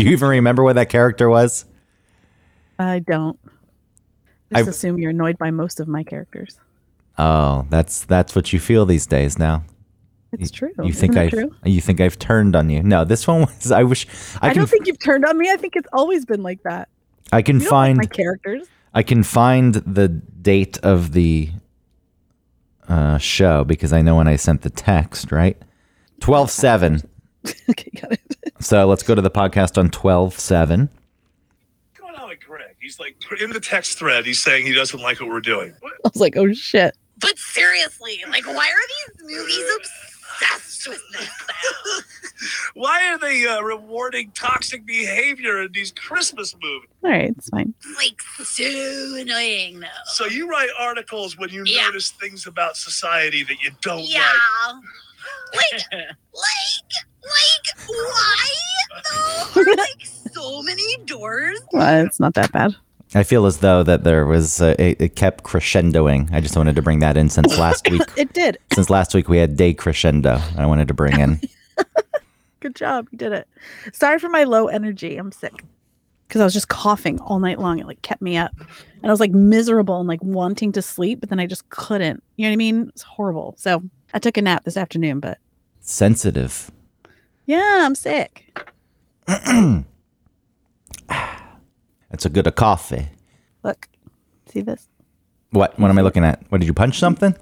Do you even remember what that character was? I don't. I just I've- assume you're annoyed by most of my characters. Oh, that's that's what you feel these days now. It's true. You think I've you think I've turned on you? No, this one was. I wish I, I, can don't think you've turned on me. I think it's always been like that. I can find like my characters. I can find the date of the uh, show because I know when I sent the text. Right, twelve seven. okay, got it. So let's go to the podcast on twelve seven. going on with Greg? He's like in the text thread. He's saying he doesn't like what we're doing. What? I was like, oh shit. But seriously, like, why are these movies obsessed with this? Why are they uh, rewarding toxic behavior in these Christmas movies? All right, it's fine. It's like so annoying, though. So you write articles when you Yeah. notice things about society that you don't yeah. Like, like, like, like, why though? Are like so many doors. Well, it's not that bad. I feel as though that there was uh, it, it kept crescendoing. I just wanted to bring that in since last week. It did. since last week we had day crescendo. I wanted to bring in. Good job. You did it. Sorry for my low energy. I'm sick. Because I was just coughing all night long. It like kept me up. And I was like miserable and like wanting to sleep, but then I just couldn't. You know what I mean? It's horrible. So I took a nap this afternoon, but Sensitive. yeah, I'm sick. That's a good a coffee. Look, see this? What? What am I looking at? What did you punch something?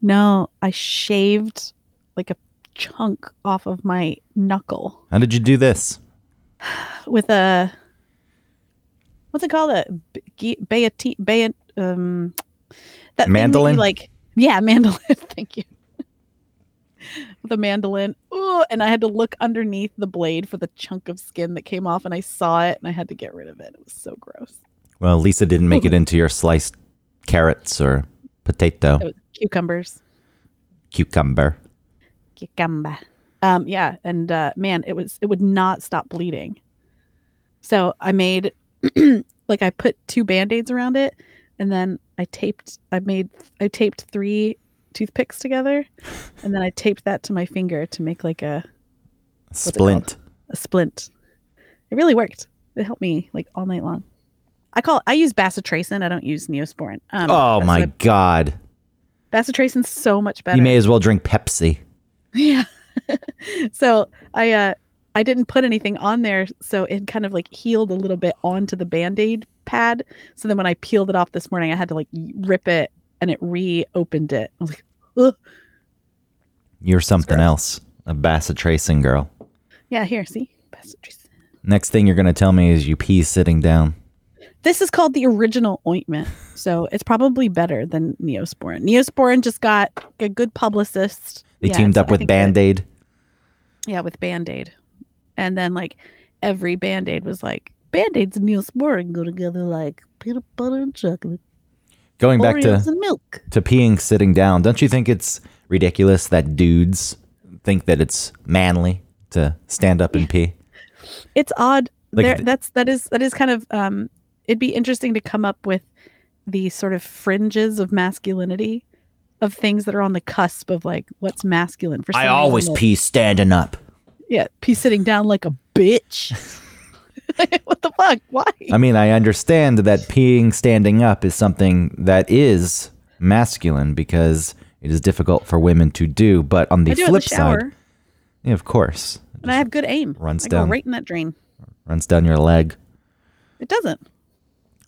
No, I shaved like a chunk off of my knuckle How did you do this? with a what's it called? A bayat bayat um that that you, Mandolin? like yeah, mandolin. Thank you. A mandolin. Ooh, and I had to look underneath the blade for the chunk of skin that came off, and I saw it, and I had to get rid of it. It was so gross. Well, Lisa didn't make it into your sliced carrots or potato, cucumbers. cucumber. cucumber. Um, yeah, and uh, man, it was it would not stop bleeding. So I made like I put two band-aids around it, and then I taped. I made I taped three toothpicks together, and then I taped that to my finger to make like a Splint. a splint. It really worked. It helped me like all night long. I call I use bacitracin. I don't use Neosporin. Um, Oh my God. bacitracin's so much better. You may as well drink Pepsi. Yeah. so I uh I didn't put anything on there, so it kind of like healed a little bit onto the band-aid pad. So then when I peeled it off this morning, I had to like rip it and it reopened it. I was like, Ugh. You're something else. A bacitracin girl. yeah, here, see? Bacitracin. Next thing you're going to tell me is you pee sitting down. This is called the original ointment. So it's probably better than Neosporin. Neosporin just got a good publicist. They Yeah, teamed up with Band Aid. Yeah, with Band Aid. And then like every Band Aid was like, Band Aids and Neosporin go together like peanut butter and chocolate. Going back Oreos to, milk. to peeing sitting down, don't you think it's ridiculous that dudes think that it's manly to stand up and pee? It's odd. Like there, th- that's that is that is kind of um. It'd be interesting to come up with the sort of fringes of masculinity of things that are on the cusp of like what's masculine for. I always pee standing up. Yeah, pee sitting down like a bitch. what the fuck? Why? I mean, I understand that peeing standing up is something that is masculine because it is difficult for women to do. But on the I do it in flip the side, yeah, of course, and I have good aim. runs I down. go right in that drain. runs down your leg. It doesn't,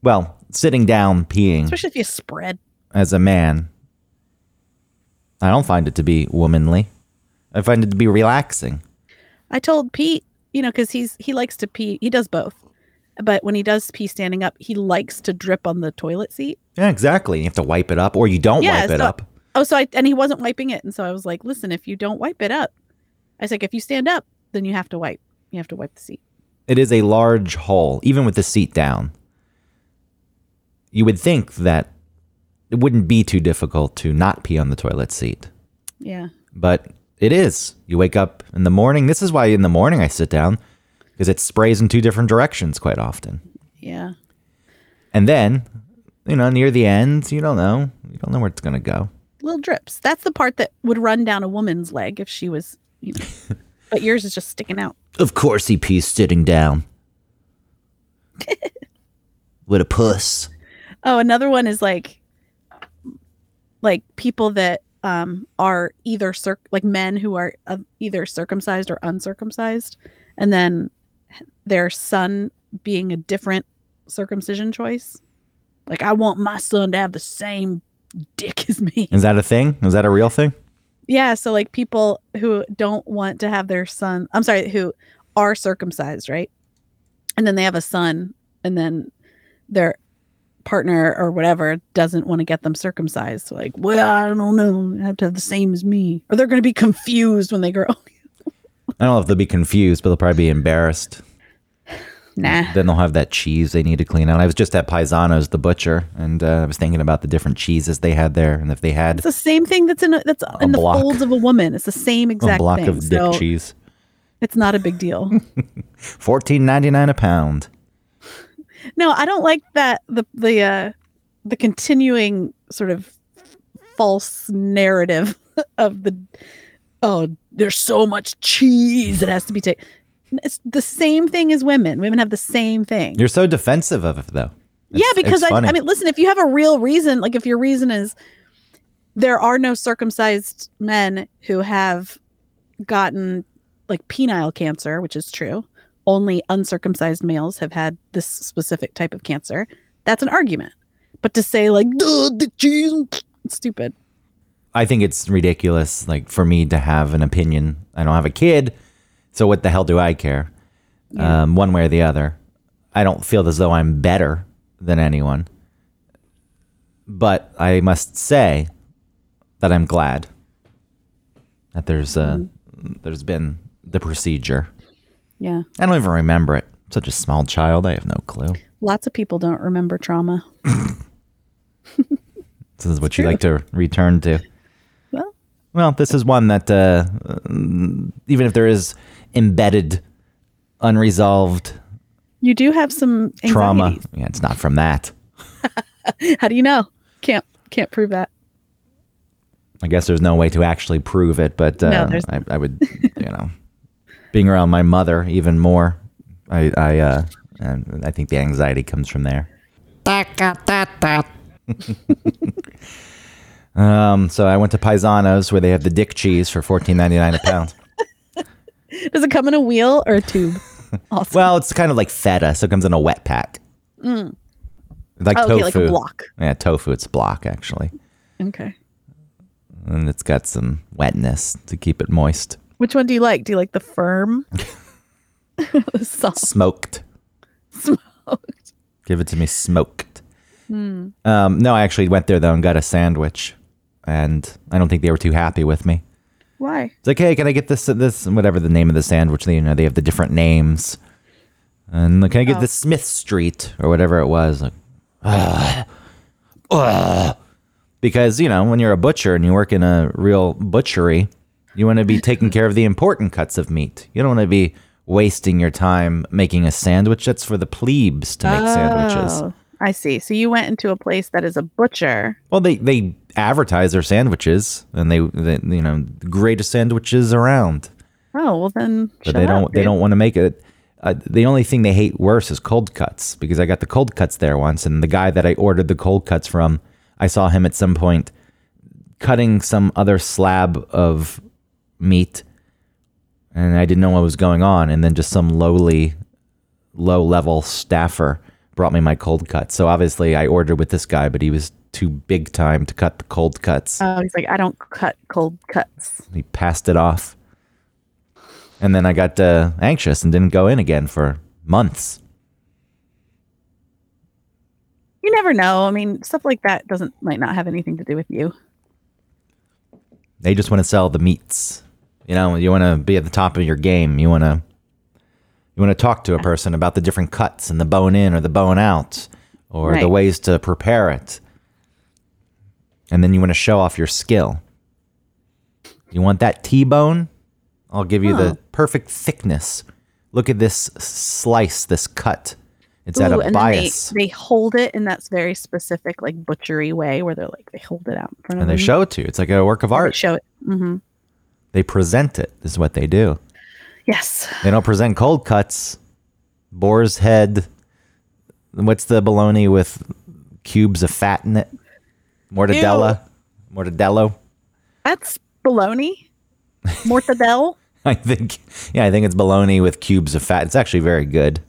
Well, sitting down peeing especially if you spread. as a man, I don't find it to be womanly. I find it to be relaxing. I told Pete, you know, because he's he likes to pee. He does both, but when he does pee standing up, he likes to drip on the toilet seat. Yeah, exactly. You have to wipe it up, or you don't Yeah, wipe it up. Oh, so I and he wasn't wiping it, and so I was like, "Listen, if you don't wipe it up, I was like, if you stand up, then you have to wipe. You have to wipe the seat." It is a large hole, even with the seat down. You would think that it wouldn't be too difficult to not pee on the toilet seat, Yeah, but it is. You wake up in the morning. This is why in the morning I sit down because it sprays in two different directions quite often. yeah. And then, you know, near the end, you don't know. You don't know where it's going to go. Little drips. That's the part that would run down a woman's leg if she was, you know. but yours is just sticking out. Of course, he pees sitting down. With a puss. Oh, another one is like like people that um are either cir- like men who are uh, either circumcised or uncircumcised and then their son being a different circumcision choice. Like I want my son to have the same dick as me. Is that a thing? Is that a real thing? Yeah, so like people who don't want to have their son, I'm sorry, who are circumcised, right? And then they have a son and then their partner or whatever doesn't want to get them circumcised. So like, well, I don't know, I have to have the same as me. Or they're going to be confused when they grow. I don't know if they'll be confused, but they'll probably be embarrassed. nah. Then they'll have that cheese they need to clean out. I was just at Paisano's, the butcher, and uh, I was thinking about the different cheeses they had there, and if they had It's the same thing that's in a, that's in the folds of a woman. It's the same a exact block thing. of dick so cheese, it's not a big deal. fourteen ninety nine a pound. No, I don't like that the the uh the continuing sort of false narrative of the oh, there's so much cheese that has to be taken. It's the same thing as women. Women have the same thing. You're so defensive of it, though. yeah, because I. I mean, listen, if you have a real reason, like if your reason is there are no circumcised men who have gotten like penile cancer, which is true. Only uncircumcised males have had this specific type of cancer. That's an argument. But to say like "Duh, the cheese, it's stupid. I think it's ridiculous, like for me to have an opinion. I don't have a kid, so what the hell do I care? Um, one way or the other. I don't feel as though I'm better than anyone, but I must say that I'm glad that there's uh, there's been the procedure. Yeah. I don't even remember it. Such a small child, I have no clue. Lots of people don't remember trauma. This is what you like to return to. Well, Well, this is one that, uh, mm, even if there is embedded, unresolved you do have some trauma, yeah, it's not from that. How do you know? Can't can't prove that. I guess there's no way to actually prove it, but uh, No, I, I would, you know, being around my mother even more, I, I, uh, and I think the anxiety comes from there. um, so I went to Paisano's where they have the dick cheese for fourteen ninety nine a pound. Does it come in a wheel or a tube? Also. Well, it's kind of like feta, so it comes in a wet pack. Like Oh, tofu. like a block. Yeah, tofu. It's block actually, Okay. and it's got some wetness to keep it moist. Which one do you like? Do you like the firm? the soft Smoked. smoked. Give it to me smoked. Hmm. Um, no, I actually went there though and got a sandwich, and I don't think they were too happy with me. Why? It's like, hey, can I get this, this, whatever the name of the sandwich? You know, they have the different names, and like, can I get Oh. the Smith Street or whatever it was? Like, "Ugh. Ugh." because you know, when you're a butcher and you work in a real butchery, you want to be taking care of the important cuts of meat. You don't want to be wasting your time making a sandwich. That's for the plebes to make sandwiches. Oh, I see. So you went into a place that is a butcher. Well, they they advertise their sandwiches, and they, they you know the greatest sandwiches around. Oh well, then. but they don't up, they don't want to make it. Uh, the only thing they hate worse is cold cuts because I got the cold cuts there once, and the guy that I ordered the cold cuts from, I saw him at some point cutting some other slab of meat, and I didn't know what was going on, and then just some lowly, low level staffer brought me my cold cuts. So obviously I ordered with this guy, but he was too big time to cut the cold cuts. Oh, he's like, I don't cut cold cuts. He passed it off. And then I got uh, anxious and didn't go in again for months. You never know. I mean, stuff like that doesn't might not have anything to do with you. They just want to sell the meats. You know, you want to be at the top of your game. You want to you want to talk to a person about the different cuts and the bone in or the bone out or the ways to prepare it. And then you want to show off your skill. You want that T-bone? I'll give you Huh. the perfect thickness. Look at this slice, this cut. It's at a and then they, bias. they hold it in that very specific, like butchery way, where they're like they hold it out in front of and they them. show it to you. It's like a work of art. Show it. hmm They present it. This is what they do. Yes. They don't present cold cuts, boar's head, What's the bologna with cubes of fat in it? Mortadella? Mortadello? That's baloney. Mortadelle. I think, yeah, I think it's bologna with cubes of fat. It's actually very good.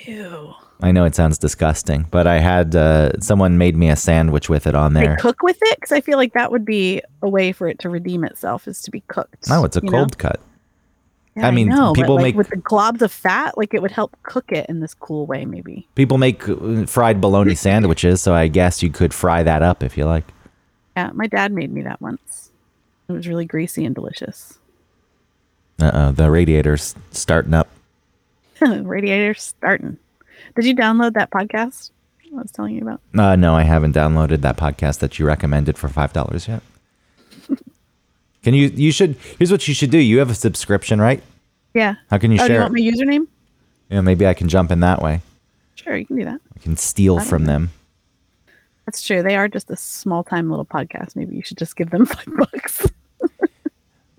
Ew. I know it sounds disgusting, but I had uh, someone made me a sandwich with it on They there. cook with it because I feel like that would be a way for it to redeem itself is to be cooked. No, it's a you know? cold cut. Yeah, I mean, know, but, people like, make- with the globs of fat, like it would help cook it in this cool way, maybe. People make uh, fried bologna sandwiches, so I guess you could fry that up if you like. Yeah, my dad made me that once. It was really greasy and delicious. Uh oh, the radiator's starting up. radiator's starting. Did you download that podcast I was telling you about? Uh, no, I haven't downloaded that podcast that you recommended for five dollars yet. Can you? You should. Here's what you should do. You have a subscription, right? Yeah. How can you oh, do you share? want it? my username? Yeah, maybe I can jump in that way. Sure, you can do that. I can steal don't from know. them. That's true. They are just a small time little podcast. Maybe you should just give them five bucks.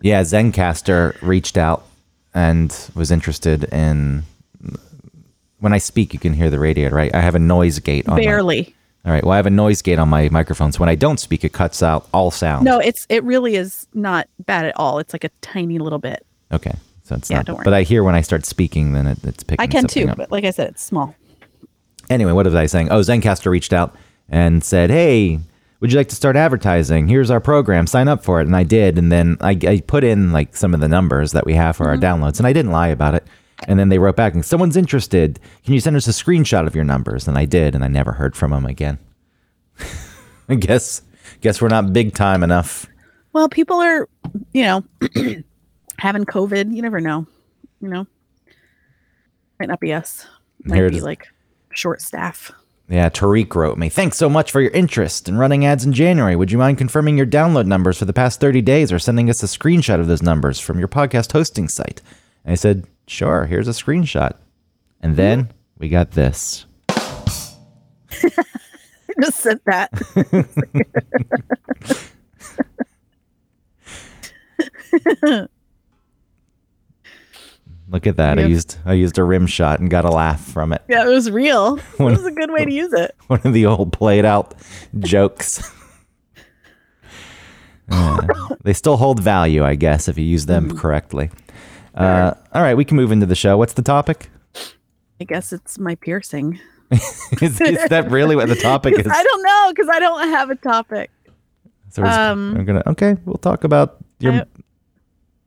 Yeah, Zencastr reached out and was interested in. When I speak, you can hear the radiator, right? I have a noise gate on. my- Barely. all right. Well, I have a noise gate on my microphone, so when I don't speak, it cuts out all sound. No, it's it really is not bad at all. It's like a tiny little bit. Okay. So it's Yeah, not. don't worry. But I hear when I start speaking, then it, it's picking. I can too, up. but like I said, it's small. anyway, what was I saying? Oh, Zencastr reached out and said, "Hey, would you like to start advertising? Here's our program. Sign up for it." And I did, and then I, I put in like some of the numbers that we have for our mm-hmm. downloads, and I didn't lie about it. And then they wrote back, and someone's interested. Can you send us a screenshot of your numbers? And I did, and I never heard from them again. I guess guess we're not big time enough. Well, people are, you know, having COVID. You never know. You know, might not be us. Might Here be is. like short staff. Yeah, Tariq wrote me. Thanks so much for your interest in running ads in January. Would you mind confirming your download numbers for the past 30 days or sending us a screenshot of those numbers from your podcast hosting site? And I said, sure, here's a screenshot. And then we got this. Just said that. Look at that. I used I used a rim shot and got a laugh from it. yeah, it was real. It was a good way to use it. One of the old played out jokes. Uh, they still hold value, I guess, if you use them Mm-hmm. correctly. Uh, all right, we can move into the show. What's the topic? I guess it's my piercing. is, is that really what the topic is? I don't know because I don't have a topic. So Um, I'm gonna okay. We'll talk about your I-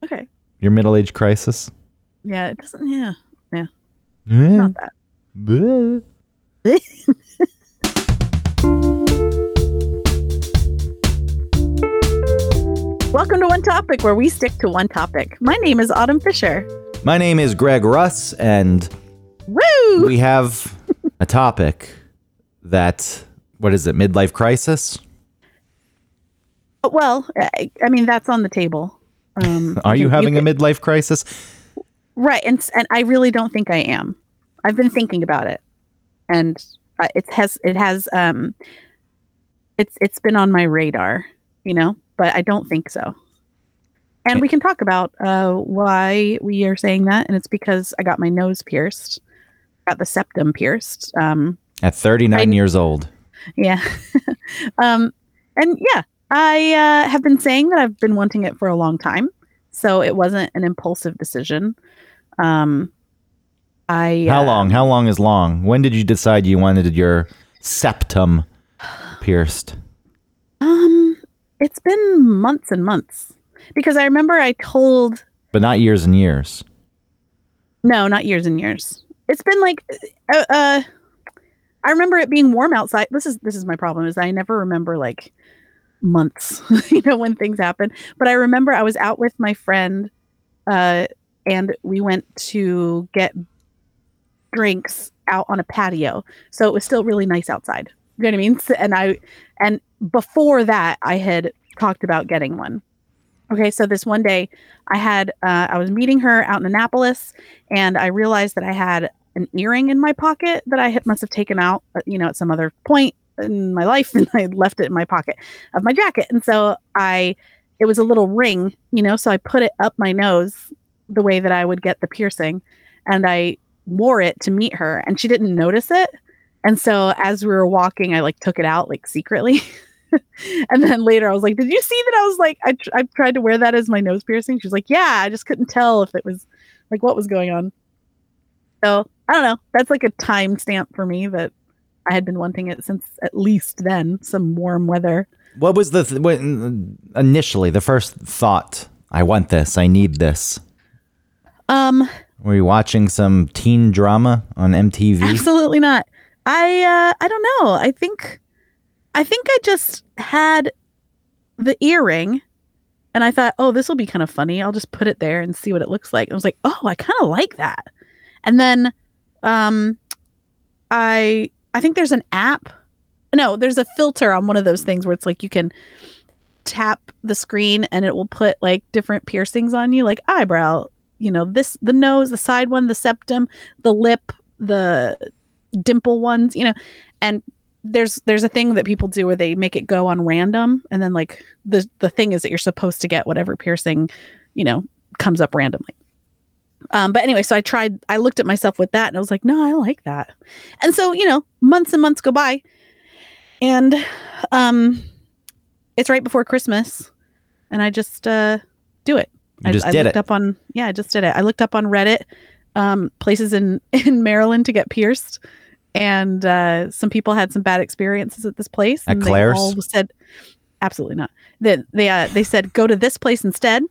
Okay. your middle age crisis. Yeah, it doesn't. Yeah, Yeah. not that. Welcome to One Topic, where we stick to one topic. My name is Autumn Fisher. My name is Greg Russ, and Woo! we have a topic that what is it? Midlife crisis? Well, I, I mean that's on the table. Um, Are you having can- a midlife crisis? right? And and I really don't think I am. I've been thinking about it, and uh, it has it has um, it's it's been on my radar, you know, but I don't think so. And we can talk about uh, why we are saying that, and it's because I got my nose pierced, got the septum pierced. Um, At 39 I- years old. Yeah. um, and yeah, I uh, have been saying that I've been wanting it for a long time. So it wasn't an impulsive decision. Um, I How uh, long? How long is long? When did you decide you wanted your septum pierced? Um, it's been months and months because I remember I told But not years and years. no, not years and years. It's been like, uh, uh I remember it being warm outside. This is this is my problem is I never remember like months, you know, when things happen. But I remember I was out with my friend, uh, and we went to get drinks out on a patio. So it was still really nice outside. You know what I mean? And I and before that I had talked about getting one. Okay, so this one day I had uh, I was meeting her out in Annapolis and I realized that I had an earring in my pocket that I had must have taken out, uh, you know, at some other point in my life, and I left it in my pocket of my jacket. And so I, it was a little ring, you know, so I put it up my nose the way that I would get the piercing, and I wore it to meet her, and she didn't notice it. And so as we were walking, I like took it out like secretly. and then later I was like, Did you see that? I was like, I, tr- I tried to wear that as my nose piercing. She was like, Yeah, I just couldn't tell if it was like what was going on. So I don't know. That's like a time stamp for me that I had been wanting it since at least then, some warm weather. What was the th- what, initially the first thought? I want this. I need this. Um, Were you watching some teen drama on MTV? Absolutely not. I uh I don't know. I think I think I just had the earring and I thought, "Oh, this will be kind of funny. I'll just put it there and see what it looks like." I was like, "Oh, I kind of like that." And then um I I think there's an app. No, there's a filter on one of those things where it's like you can tap the screen and it will put like different piercings on you like eyebrow, you know, this the nose, the side one, the septum, the lip, the dimple ones, you know, and there's there's a thing that people do where they make it go on random and then like the the thing is that you're supposed to get whatever piercing, you know, comes up randomly. Um, but anyway, so I tried I looked at myself with that and I was like, no, I like that. And so, you know, months and months go by and um it's right before Christmas and I just uh do it. You just I, did looked it. up on yeah, I just did it. I looked up on Reddit um, places in in Maryland to get pierced, and uh, some people had some bad experiences at this place. At and Claire's? They all said, absolutely not. They they uh, they said go to this place instead,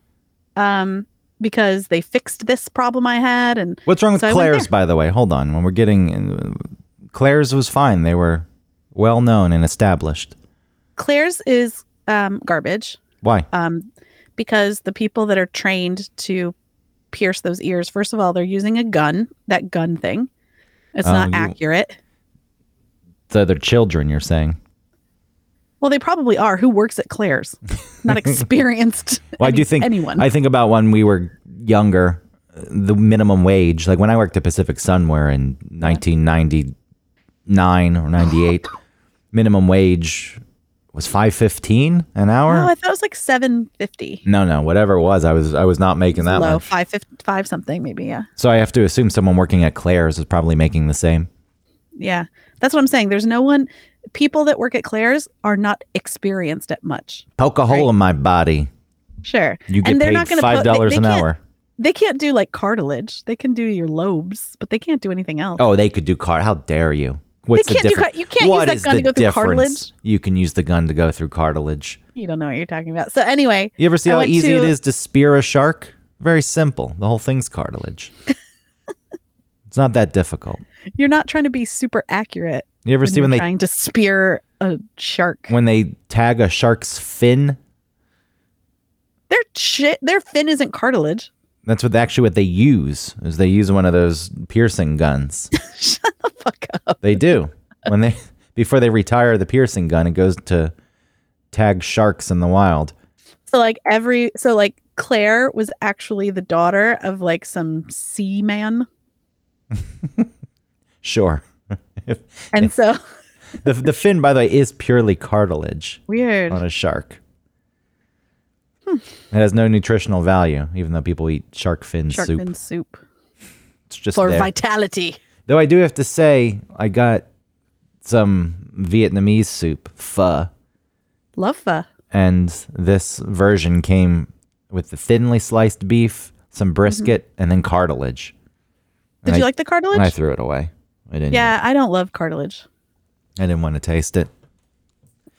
um, because they fixed this problem I had, and What's wrong with So Claire's, by the way? Hold on. When we're getting Claire's was fine. They were well known and established. Claire's is um, garbage. Why? um, because the people that are trained to pierce those ears, first of all, they're using a gun, that gun thing. It's Oh, not um, accurate. The other children, you're saying? Well, they probably are. Who works at Claire's? Not experienced. Well, I do any- think anyone. I think about when we were younger, the minimum wage. Like when I worked at Pacific Sunwear in 1999 or 98, minimum wage was 5.15 an hour. oh, I thought it was like seven fifty. no, no, whatever it was, I was I was not making that Low much. five five something maybe. Yeah, So I have to assume someone working at Claire's is probably making the same. yeah. That's what I'm saying. There's no one. People that work at Claire's are not experienced at much. Poke a hole Right. in my body. Sure, You get and they're paid not going to five dollars an hour. They can't do like cartilage. They can do your lobes, but they can't do anything else. Oh, they could do car. How dare you? What's the difference? car- you can't use that gun to go through cartilage. You can use the gun to go through cartilage. You don't know what you're talking about. So anyway, You ever see I how easy to- it is to spear a shark? Very simple. The whole thing's cartilage. it's not that difficult. You're not trying to be super accurate. You ever when see when they trying to spear a shark. when they tag a shark's fin? their shit, their fin isn't cartilage. That's what actually what they use. Is they use one of those piercing guns. Shut fuck up. They do when they before they retire the piercing gun. It goes to tag sharks in the wild. So like every so like Claire was actually the daughter of like some seaman, Sure. and so the the fin, by the way, is purely cartilage weird. on a shark. Hmm. It has no nutritional value, even though people eat shark fin Shark soup. fin soup It's just for there. vitality. Though I do have to say, I got some Vietnamese soup, pho, Love pho. and this version came with the thinly sliced beef, some mm-hmm. brisket, and then cartilage. Did And you I- like the cartilage? I threw it away. I didn't. yeah, I don't love cartilage. I didn't want to taste it.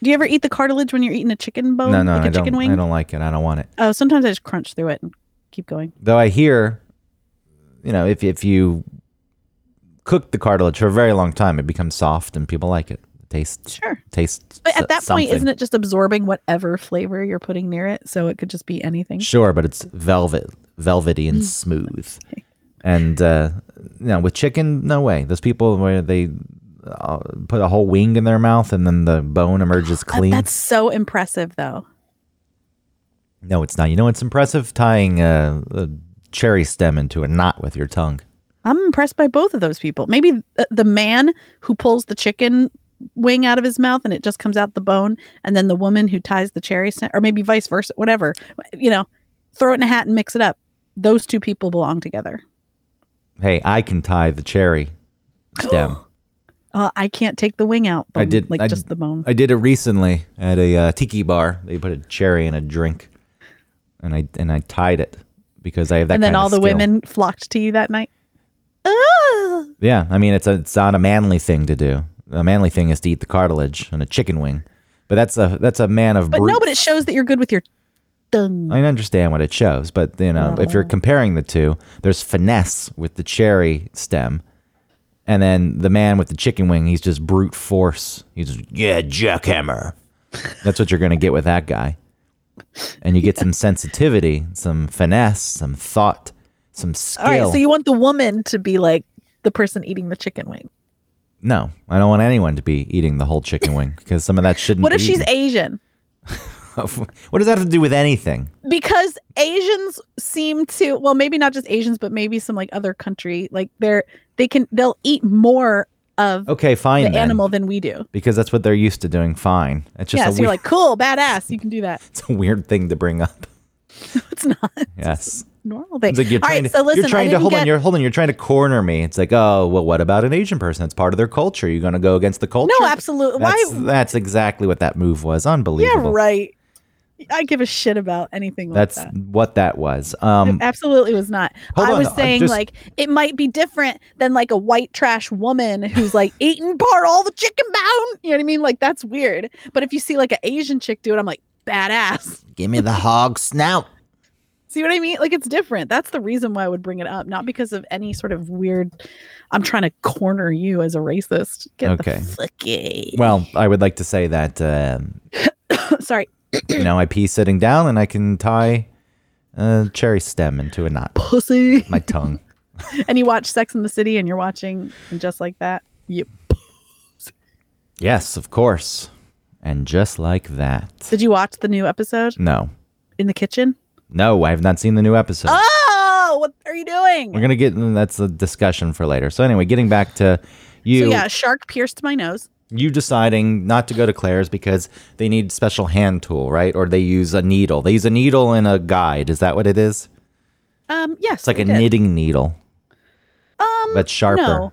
Do you ever eat the cartilage when you're eating a chicken bone? no, no, like a I don't. wing? I don't like it. I don't want it. Oh, sometimes I just crunch through it and keep going. Though I hear, you know, if if you cook the cartilage for a very long time, it becomes soft and people like it. It tastes Sure. tastes. But at that something. point, isn't it just absorbing whatever flavor you're putting near it? So it could just be anything. Sure, but it's velvet, velvety Mm. and smooth. And uh, you know, with chicken, no way. Those people where they uh, put a whole wing in their mouth and then the bone emerges Uh, clean. That's so impressive, though. no, it's not. You know, it's impressive tying a, a cherry stem into a knot with your tongue. I'm impressed by both of those people. Maybe th- the man who pulls the chicken wing out of his mouth and it just comes out the bone, and then the woman who ties the cherry stem, or maybe vice versa, whatever. You know, throw it in a hat and mix it up. Those two people belong together. Hey, I can tie the cherry stem. Uh, I can't take the wing out. I did- like I- just the bone. I did it recently at a uh, tiki bar. They put a cherry in a drink, and I and I tied it because I have that. and then all the skill. women flocked to you that night. Ah! Yeah, I mean it's a it's not a manly thing to do. A manly thing is to eat the cartilage and a chicken wing, but that's a that's a man of. But brute no, but it shows that you're good with your tongue. I understand what it shows, but you know, if you're comparing the two, there's finesse with the cherry stem, and then the man with the chicken wing, he's just brute force. He's just, yeah, jackhammer. That's what you're gonna get with that guy, and you get some sensitivity, some finesse, some thought, some skill. All right, so you want the woman to be like the person eating the chicken wing. no, I don't want anyone to be eating the whole chicken wing because some of that shouldn't. Be. What if she's eaten. Asian? what does that have to do with anything? Because Asians seem to well, maybe not just Asians, but maybe some like other country, like they're they can they'll eat more of Okay, fine the then. animal than we do. because that's what they're used to doing. Fine. It's just yeah, a so you're like, cool, badass, you can do that. it's a weird thing to bring up. It's not Yes. Normal thing. It's like you're trying right, to, so listen, you're trying to hold on, you're hold on, you're trying to corner me. It's like, oh, well, what about an Asian person? It's part of their culture. You're gonna go against the culture. No, absolutely. That's, Why? that's exactly what that move was. Unbelievable. Yeah, right. I give a shit about anything like That's that. what that was. Um, It absolutely was not. I was uh, saying just- like it might be different than like a white trash woman who's like eating part all the chicken bone. You know what I mean? Like that's weird. But if you see like an Asian chick do it, I'm like badass. give me the hog snout. See what I mean? Like it's different. That's the reason why I would bring it up, not because of any sort of weird. I'm trying to corner you as a racist. Get Okay. the fuck out. Well, I would like to say that um, Sorry, you know I pee sitting down and I can tie a cherry stem into a knot. pussy. My tongue. and you watch Sex in the City, and you're watching and just like that. You Yes, of course. And just like that. did you watch the new episode No. in the kitchen? No, I have not seen the new episode. Oh, what are you doing? We're gonna get that's a discussion for later. So anyway, getting back to you, So yeah, a shark pierced my nose. you deciding not to go to Claire's because they need special hand tool, right? Or they use a needle. They use a needle and a guide. Is that what it is? Um, yes, It's like a did. knitting needle, Um, but sharper. no,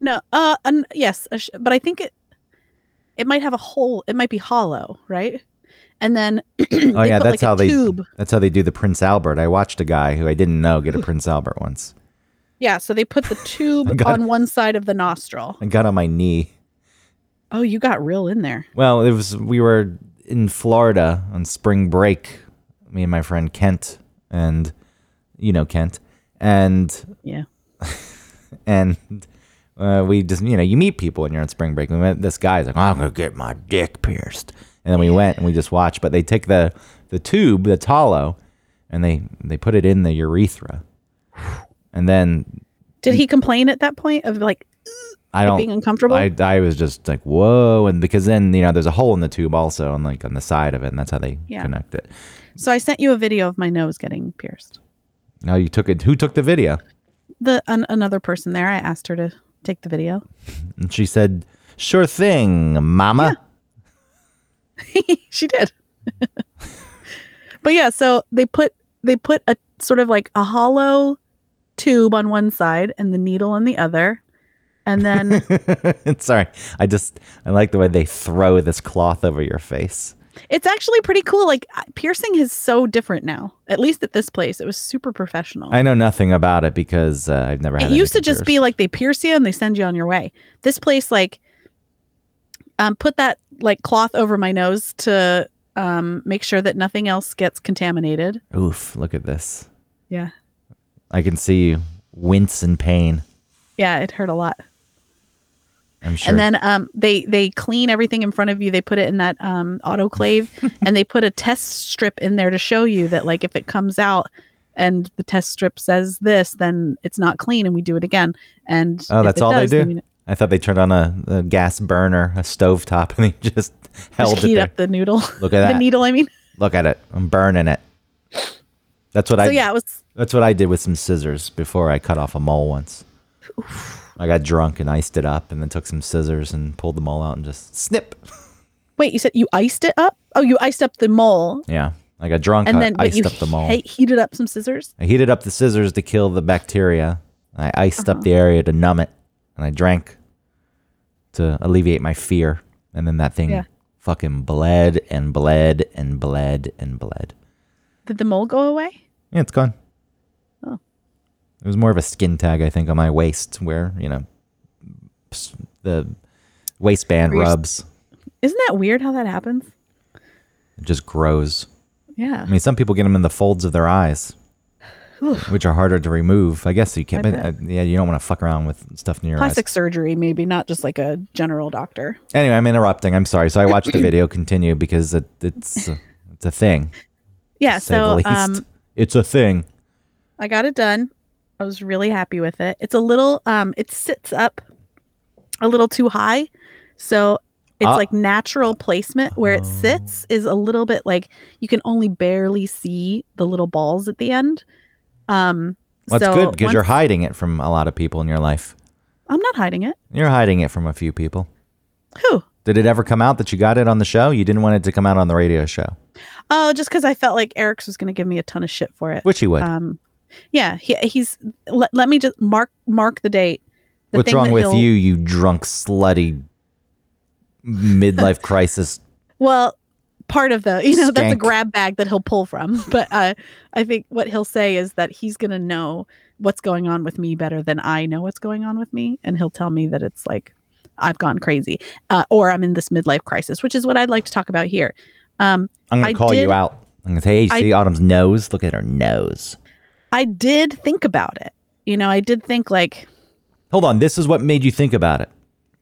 no. Uh, an, yes, sh- but I think it it might have a hole. It might be hollow, right? And then Oh yeah, that's like, how they tube. that's how they do the Prince Albert. I watched a guy who I didn't know get a Prince Albert once. Yeah, so they put the tube got- on one side of the nostril. I got on my knee. Oh, you got real in there. Well, it was we were in Florida on spring break. Me and my friend Kent, and you know Kent, and Yeah. and uh, we just you know you meet people when you're on spring break. We met this guy's like, I'm gonna get my dick pierced, and then we went and we just watched. But they take the the tube that's hollow, and they they put it in the urethra, and then Did he complain at that point of like I don't being uncomfortable? I, I was just like whoa, and because then you know there's a hole in the tube also, on like on the side of it, and that's how they Yeah. connect it. so I sent you a video of my nose getting pierced. Now you took it. Who took the video? The an, another person there, I asked her to take the video. And she said, "Sure thing, Mama." she did. but yeah, so they put they put a sort of like a hollow tube on one side and the needle on the other. And then Sorry, I just I like the way they throw this cloth over your face. it's actually pretty cool. Like piercing is so different now. At least at this place, it was super professional. I know nothing about it because uh, I've never had. it used to just be like they pierce you and they send you on your way. This place, like, um, put that like cloth over my nose to um make sure that nothing else gets contaminated. Oof! Look at this. Yeah, I can see you wince in pain. yeah, it hurt a lot. I'm sure. And then um, they they clean everything in front of you. They put it in that um, autoclave, and they put a test strip in there to show you that like if it comes out and the test strip says this, then it's not clean, and we do it again. And oh, that's all does, they do. I thought they turned on a, a gas burner, a stove top, and they just held Just it heat up the noodle. Look at that. the needle. I mean, Look at it. I'm burning it. That's what I. yeah, it was. That's what I did with some scissors before I cut off a mole once. I got drunk and iced it up, and then took some scissors and pulled the mole out and just snip. Wait, you said you iced it up? Oh, you iced up the mole, Yeah, I got drunk. and I then iced up the mole. he- heated up some scissors. I heated up the scissors to kill the bacteria. I iced Uh-huh. up the area to numb it, and I drank to alleviate my fear. And then that thing Yeah. fucking bled and bled and bled and bled. Did the mole go away? Yeah, it's gone. Oh. It was more of a skin tag, I think, on my waist where, you know, the waistband rubs. Isn't that weird how that happens? It just grows. Yeah. I mean, some people get them in the folds of their eyes, which are harder to remove. I guess you can't, but, uh, yeah, you don't want to fuck around with stuff near your Plastic eyes. surgery, maybe not just like a general doctor. Anyway, I'm interrupting. I'm sorry. So I watched the video continue because it, it's, uh, it's a thing. Yeah. to say the So um, it's a thing. I got it done. I was really happy with it. It's a little um it sits up a little too high. So it's Ah. like natural placement where it sits is a little bit like you can only barely see the little balls at the end. Um Well, that's so good because you're hiding it from a lot of people in your life. I'm not hiding it. You're hiding it from a few people. Who? Did it ever come out that you got it on the show? You didn't want it to come out on the radio show, Oh, just because I felt like Eric's was going to give me a ton of shit for it. which he would. Um, yeah, he, he's. Let, let me just mark mark the date. The What's thing wrong with you, you drunk, slutty, midlife crisis? Well, part of the, you know, that's a grab bag that he'll pull from. But uh, I think what he'll say is that he's going to know what's going on with me better than I know what's going on with me. And he'll tell me that it's like I've gone crazy uh, or I'm in this midlife crisis, which is what I'd like to talk about here. Um, I'm gonna call did- you out. I'm gonna say, hey, I- Autumn's nose? Look at her nose. I did think about it. You know, I did think like, Hold on, this is what made you think about it.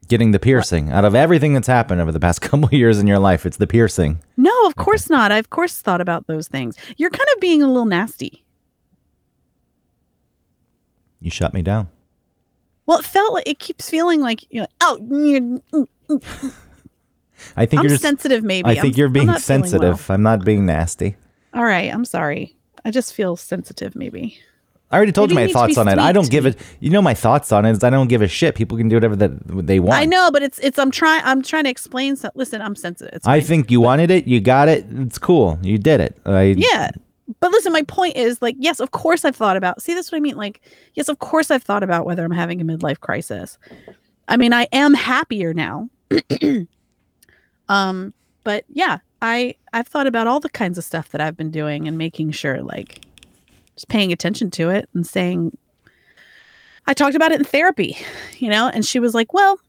Getting the piercing. Out of everything that's happened over the past couple of years in your life, it's the piercing. no, of course not. I, of course, thought about those things. You're kind of being a little nasty. You shut me down. Well, it felt like it keeps feeling like, you know, oh, mm, mm, I think I'm you're just. sensitive, maybe. I I'm- think you're I'm being well. sensitive. I'm not being nasty. All right, I'm sorry. I just feel sensitive, maybe. I already told you my thoughts on it. I don't give it. You know my thoughts on it is I don't give a shit. People can do whatever that they want. I know, but it's it's. I'm trying. I'm trying to explain. So, listen, I'm sensitive. It's I fine. think you wanted it. You got it. It's cool. You did it. I, Yeah, but listen, my point is like, yes, of course I've thought about. See, that's what I mean. Like, yes, of course I've thought about whether I'm having a midlife crisis. I mean, I am happier now. um, but yeah, I I've thought about all the kinds of stuff that I've been doing and making sure, like, just paying attention to it and saying. I talked about it in therapy, you know, and she was like, "Well,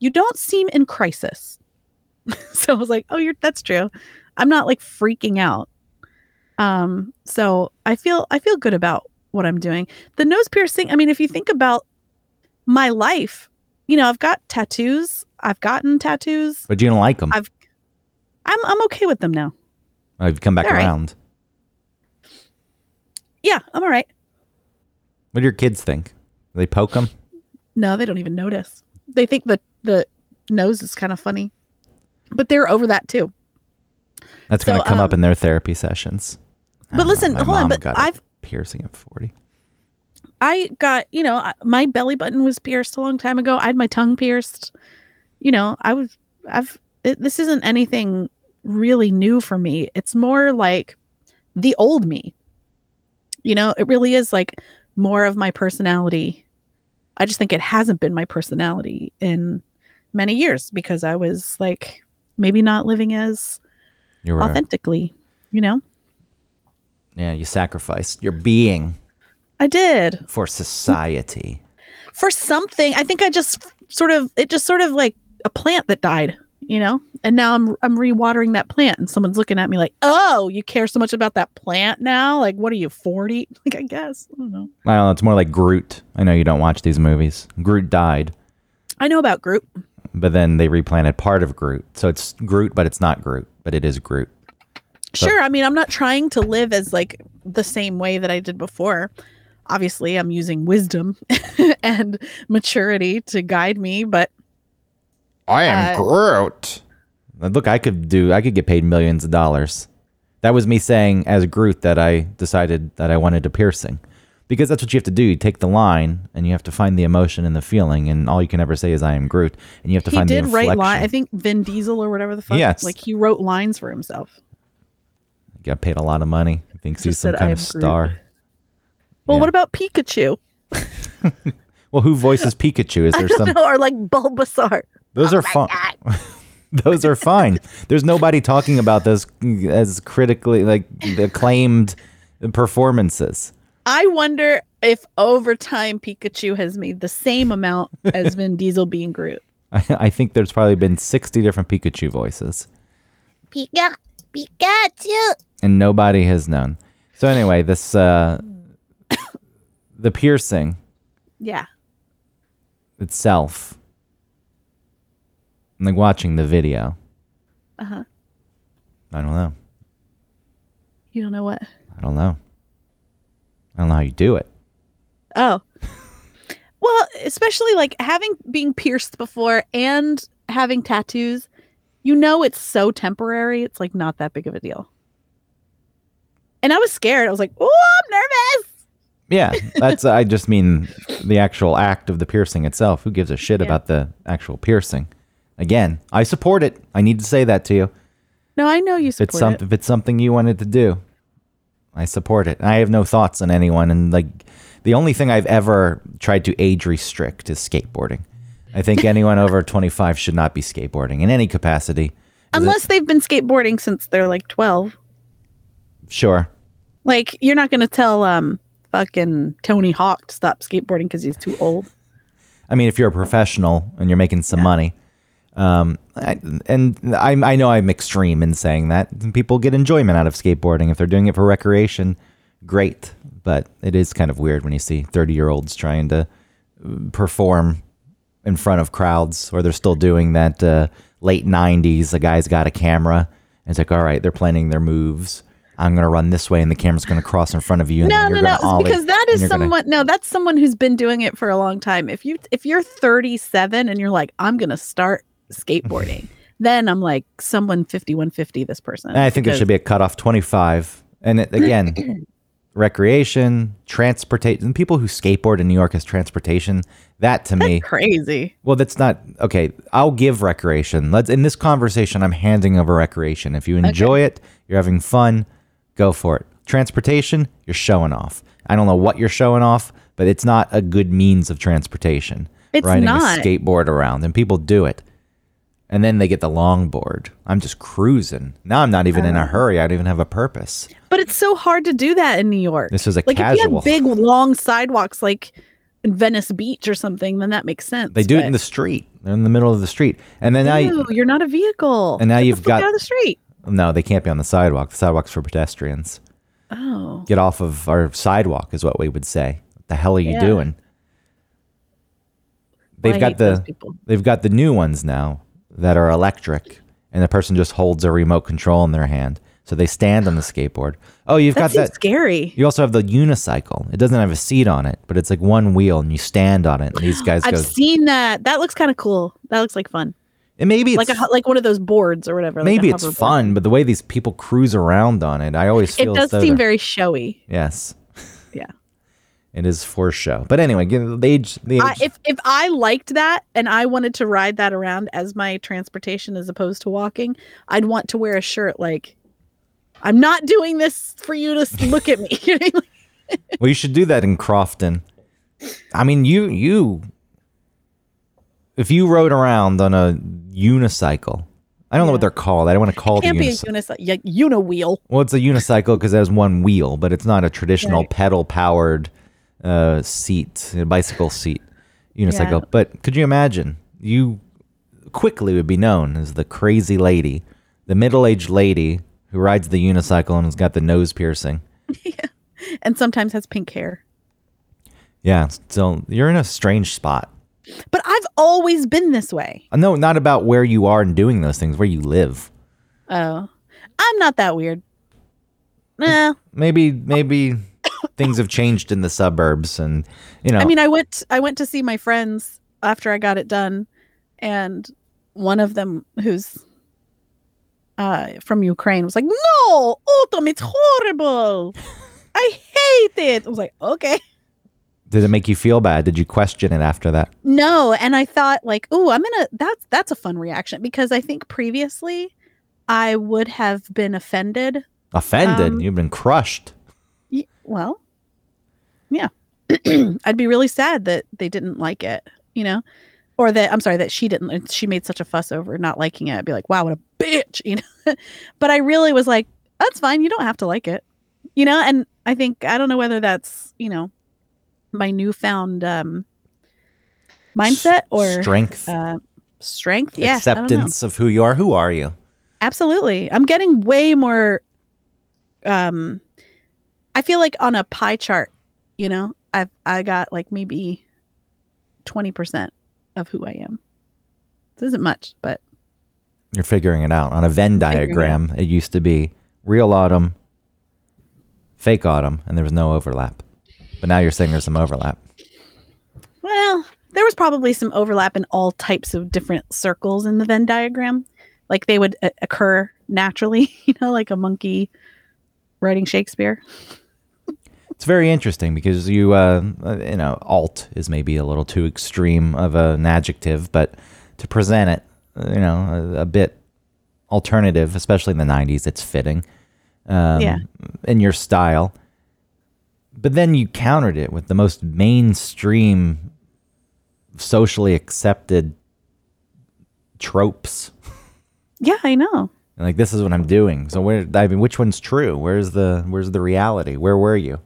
you don't seem in crisis." so I was like, "Oh, you're that's true. I'm not like freaking out." Um, so I feel I feel good about what I'm doing. The nose piercing, I mean, if you think about my life, you know, I've got tattoos. I've gotten tattoos. But you don't like them. I've I'm I'm okay with them now. I've come back All right. Yeah, I'm all right. What do your kids think? They poke them. No, they don't even notice. They think the the nose is kind of funny. But they're over that too. That's going to come up um, in their therapy sessions. But listen, hold on, but I've- piercing at forty. I got, you know, my belly button was pierced a long time ago. I had my tongue pierced. You know, I was, I've, it, this isn't anything really new for me. It's more like the old me. You know, it really is like more of my personality. I just think it hasn't been my personality in many years because I was like maybe not living as were, authentically, you know? yeah, you sacrificed your being I did. for society. for something i think i just sort of it just sort of like a plant that died you know and now i'm i'm rewatering that plant and someone's looking at me like oh you care so much about that plant now like what are you 40 like i guess i don't know I don't know. It's more like Groot. I know you don't watch these movies. Groot died, i know about Groot. but then they replanted part of Groot, so it's Groot, but it's not Groot, but it is Groot. So- sure i mean i'm not trying to live as like the same way that i did before obviously i'm using wisdom and maturity to guide me but I am Uh, Groot. Look, I could do. I could get paid millions of dollars. That was me saying as Groot that I decided that I wanted a piercing, because that's what you have to do. You take the line and you have to find the emotion and the feeling, and all you can ever say is "I am Groot," and you have to he find did the write line i think vin diesel or whatever the fuck Yes. like he wrote lines for himself He Got paid a lot of money. He thinks he's some kind of am Groot." star. well Yeah. what about pikachu Well, who voices Pikachu? Is there some? know, or like Bulbasaur. Those Oh are fun. God. Those are fine. There's nobody talking about those as critically like acclaimed performances. I wonder if over time Pikachu has made the same amount as Vin Diesel being Groot. I, I think there's probably been 60 different Pikachu voices, Pika, Pikachu. and nobody has known. So anyway, this uh, the piercing Yeah. itself. Like watching the video. Uh huh. I don't know. You don't know what? I don't know. I don't know how you do it. Oh. Well, especially like having being pierced before and having tattoos, you know it's so temporary. It's like not that big of a deal. And I was scared. I was like, "Oh, I'm nervous." Yeah, that's. I just mean the actual act of the piercing itself. Who gives a shit Yeah. about the actual piercing? Again, I support it. I need to say that to you. No, I know you support If it's some, it. if it's something you wanted to do, I support it. I have no thoughts on anyone, and like the only thing I've ever tried to age restrict is skateboarding. I think anyone over 25 should not be skateboarding in any capacity. Is it- Unless they've been skateboarding since they're like 12. sure, Like you're not going to tell um fucking Tony Hawk to stop skateboarding cuz he's too old. I mean, if you're a professional and you're making some money, um, I, and I, I know I'm extreme in saying that people get enjoyment out of skateboarding if they're doing it for recreation. Great, but it is kind of weird when you see 30 year olds trying to uh, perform in front of crowds, or they're still doing that uh, late 90s. The guy's got a camera, and it's like, all right, they're planning their moves. I'm gonna run this way, and the camera's gonna cross in front of you. And No, no, no, ollie, because that is you're gonna- someone no, that's someone who's been doing it for a long time. If you if you're 37 and you're like I'm going to start skateboarding, then I'm like someone 5150 this person. And I think there should be a cutoff 25. And it, again, recreation, transportation, people who skateboard in New York as transportation, that to me, crazy. well, that's not okay. I'll give recreation. Let's in this conversation, I'm handing over recreation. If you enjoy it, you're having fun, go for it. Transportation, you're showing off. I don't know what you're showing off, but it's not a good means of transportation. It's riding not. a skateboard around, and people do it. And then they get the longboard. I'm just cruising. Now I'm not even in a uh-huh. hurry. I don't even have a purpose. But it's so hard to do that in New York. This is a like if you casual. have big long sidewalks like in Venice Beach or something, then that makes sense. they do it in the street. They're in the middle of the street. And then Ew, you're not a vehicle. And now Get you've got- out of the street. no, they can't be on the sidewalk. The sidewalk's for pedestrians. Oh, Get off of our sidewalk is what we would say. What the hell are you Yeah. doing? They've got the they've got the new ones now that are electric, and the person just holds a remote control in their hand, so they stand on the skateboard. Oh, you've that got that. scary. You also have the unicycle. It doesn't have a seat on it, but it's like one wheel, and you stand on it. And these guys I've go. seen that. That looks kind of cool. That looks like fun. And maybe it's Like a like one of those boards or whatever. like maybe it's hoverboard. fun, but the way these people cruise around on it, I always It does seem very showy. yes. It is for show. But anyway, the age. The age I, if if I liked that and I wanted to ride that around as my transportation as opposed to walking, I'd want to wear a shirt like I'm not doing this for you to look at me. You know, like, well, you should do that in Crofton. I mean, you you if you rode around on a unicycle. I don't know what they're called. I don't want to call it. can't the be a unicycle. yeah, uniwheel. Well, it's a unicycle because it has one wheel, but it's not a traditional Right. pedal powered uh, seat, a bicycle seat unicycle. Yeah. But could you imagine? You quickly would be known as the crazy lady, the middle aged lady who rides the unicycle and has got the nose piercing. yeah. and sometimes has pink hair. Yeah, so you're in a strange spot. But I've always been this way. Uh, No, not about where you are and doing those things, where you live. Oh, I'm not that weird. Nah, Maybe, maybe things have changed in the suburbs, and you know. I mean, I went I went to see my friends after I got it done, and one of them, who's uh, from Ukraine, was like, "No, autumn, it's horrible. I hate it." I was like, "Okay." did it make you feel bad? Did you question it after that? No, and I thought like, "Oh, I'm gonna." That's that's a fun reaction because I think previously I would have been offended. Offended? Um, You've been crushed. Well, yeah. I'd be really sad that they didn't like it, you know, or that I'm sorry that she didn't. She made such a fuss over not liking it. I'd be like, wow, what a bitch, you know. but I really was like, that's fine. You don't have to like it, you know. And I think I don't know whether that's you know my newfound um mindset or strength, uh, strength, yeah, I don't know. acceptance of who you are. Who are you? Absolutely. I'm getting way more um I feel like on a pie chart, you know, I've I got like maybe 20% of who I am. This isn't much, but You're figuring it out on a Venn figuring it diagram. It used to be real autumn, fake autumn, and there was no overlap. But now you're saying there's some overlap. well, there was probably some overlap in all types of different circles in the Venn diagram. Like they would uh, occur naturally, you know, like a monkey writing Shakespeare. It's very interesting because you, uh, you know, alt is maybe a little too extreme of an adjective, but to present it, you know, a, a bit alternative, especially in the '90s, it's fitting. Um, Yeah. In your style, but then you countered it with the most mainstream, socially accepted tropes. Yeah, I know. Like this is what I'm doing. So where I mean which one's true? Where's the where's the reality? Where were you?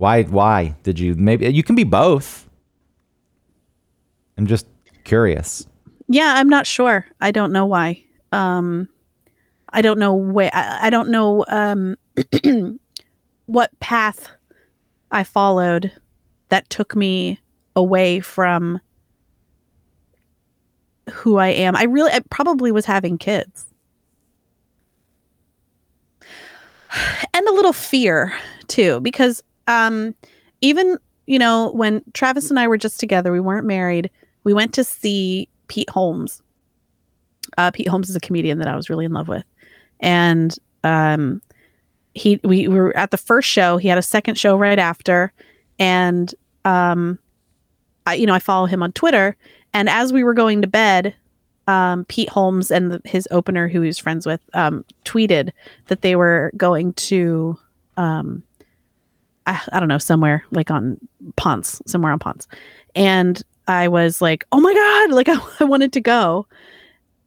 Why why did you maybe you can be both. I'm just curious. Yeah, I'm not sure. I don't know why. Um, I don't know where. I, I don't know um, what path I followed that took me away from who I am. I really, I probably was having kids, and a little fear too, because um, even you know when Travis and I were just together, we weren't married. We went to see Pete Holmes. Uh, Pete Holmes is a comedian that I was really in love with, and um, he we were at the first show. He had a second show right after, and um, I you know I follow him on Twitter. And as we were going to bed, um, Pete Holmes and the, his opener, who he was friends with, um, tweeted that they were going to, um, I, I don't know, somewhere like on Ponce, somewhere on Ponce, and I was like, oh my God, like I, I wanted to go.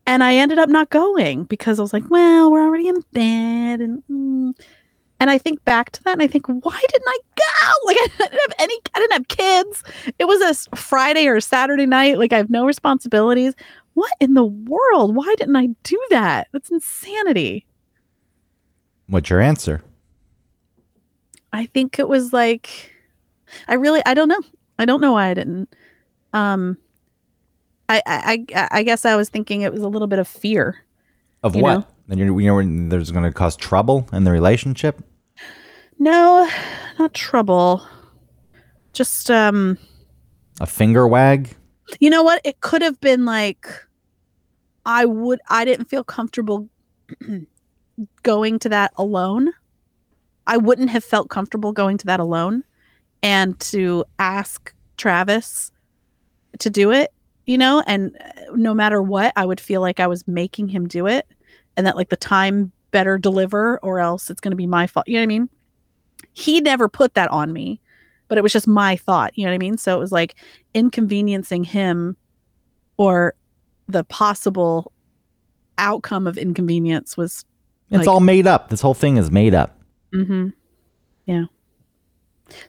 And I ended up not going because I was like, well, we're already in bed. And, mm. and I think back to that and I think, why didn't I go? Like, I didn't have any, I didn't have kids. It was a Friday or Saturday night. Like, I have no responsibilities. What in the world? Why didn't I do that? That's insanity. What's your answer? I think it was like I really I don't know. I don't know why I didn't. Um I I I, I guess I was thinking it was a little bit of fear. Of what? know? Then you're, you know when there's going to cause trouble in the relationship. No, not trouble. Just um A finger wag. you know what? It could have been like I would I didn't feel comfortable going to that alone. I wouldn't have felt comfortable going to that alone and to ask Travis to do it, you know, and uh, no matter what, I would feel like I was making him do it and that like the time better deliver or else it's going to be my fault. You know what I mean? He never put that on me, but it was just my thought, you know what I mean? So it was like inconveniencing him or the possible outcome of inconvenience was It's Like- all made up. This whole thing is made up. Mm-hmm. yeah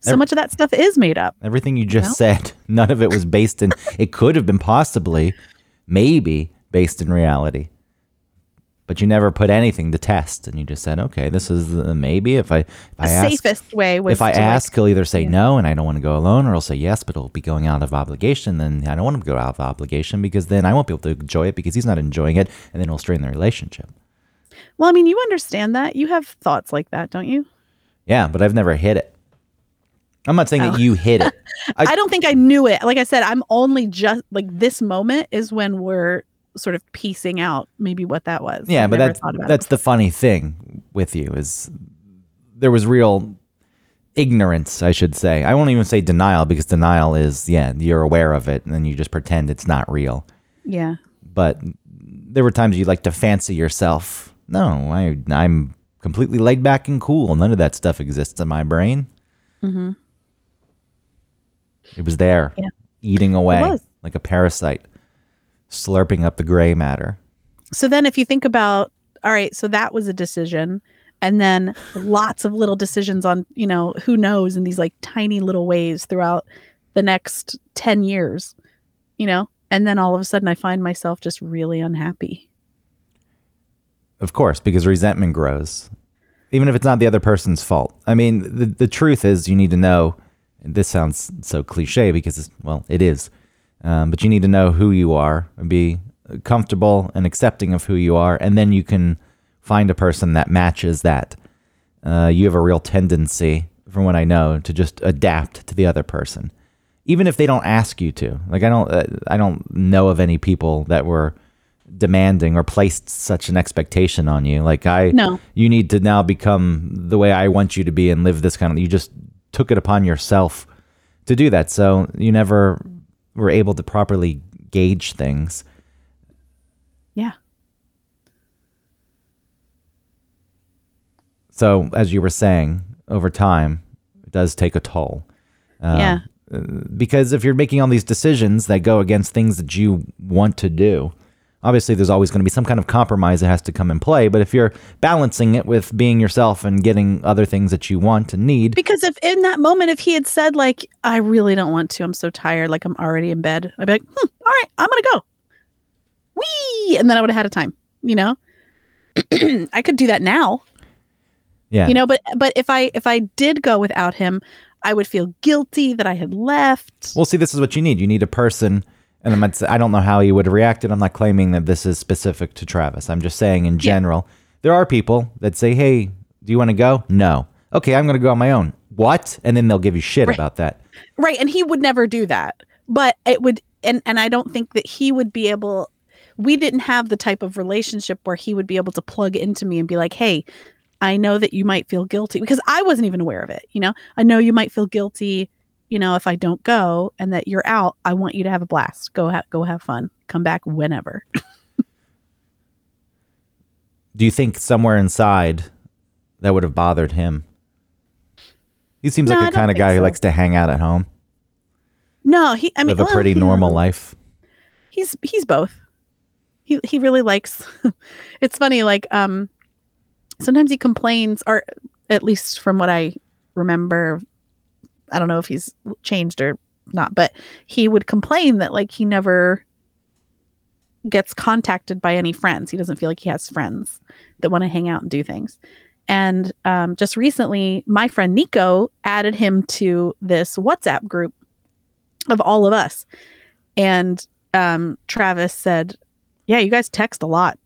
so Ev- much of that stuff is made up Everything you just Well- said, none of it was based in. it could have been possibly, maybe based in reality, but you never put anything to test, and you just said, "Okay, this is the, maybe." If I if the I ask, safest way was if I to, like- ask, he'll either say yeah. no, and I don't want to go alone, or he'll say yes, but it'll be going out of obligation. Then I don't want him to go out of obligation because then I won't be able to enjoy it because he's not enjoying it, and then it'll strain the relationship. Well i mean you understand that you have thoughts like that don't you Yeah, but I've never hit it. I'm not saying Oh. that you hit it. I- I, don't think i knew it like i said i'm only just like this moment is when we're sort of piecing out maybe what that was Yeah, I've but that's it that's the funny thing with you is there was real ignorance, I should say. I won't even say denial because denial is yeah, you're aware of it and then you just pretend it's not real. yeah But there were times you like to fancy yourself. No, I I'm completely laid back and cool. None of that stuff exists in my brain. mm-hmm. It was there, Yeah. eating away like a parasite, slurping up the gray matter. So then if you think about all right, so that was a decision and then lots of little decisions on, you know, who knows in these like tiny little ways throughout the next 10 years, you know? And then all of a sudden I find myself just really unhappy. Of course, because resentment grows, even if it's not the other person's fault. I mean, the, the truth is, you need to know. And this sounds so cliche because, well, it is. Um, but you need to know who you are and be comfortable and accepting of who you are. And then you can find a person that matches that. Uh, you have a real tendency, from what I know, to just adapt to the other person, even if they don't ask you to. Like I don't, uh, I don't know of any people that were demanding or placed such an expectation on you. Like I, No. you need to now become the way I want you to be and live this kind of. You just took it upon yourself to do that, so you never were able to properly gauge things. Yeah. So, as you were saying, over time, it does take a toll. Um, yeah. Because if you're making all these decisions that go against things that you want to do, obviously there's always going to be some kind of compromise that has to come in play. But if you're balancing it with being yourself and getting other things that you want and need, Because if in that moment, if he had said like, "I really don't want to. I'm so tired. Like I'm already in bed," I'd be like, hmm, "All right, I'm gonna go." Wee, and then I would have had a time. You know, I could do that now. yeah, You know, but but if I if I did go without him, I would feel guilty that I had left. Well, see, this is what you need. You need a person, and I'm not, I don't know how he would have reacted. I'm not claiming that this is specific to Travis. I'm just saying in general, there are people that say, "Hey, do you want to go?" No. Okay, I'm going to go on my own. What? And then they'll give you shit Right. about that. Right, and he would never do that. But it would and and I don't think that he would be able we didn't have the type of relationship where he would be able to plug into me and be like, "Hey, I know that you might feel guilty because I wasn't even aware of it, you know? I know you might feel guilty, you know, if I don't go and that you're out. I want you to have a blast. Go ha- go have fun. Come back whenever." Do you think somewhere inside that would have bothered him? He seems No, like the kind of guy who likes to hang out at home, No, he I mean live a pretty you normal know. life. he's he's both he he really likes it's funny like um sometimes he complains or at least from what i remember i don't know if he's changed or not but he would complain that like he never gets contacted by any friends he doesn't feel like he has friends that want to hang out and do things and um, just recently my friend nico added him to this whatsapp group of all of us and um, Travis said, "Yeah, you guys text a lot."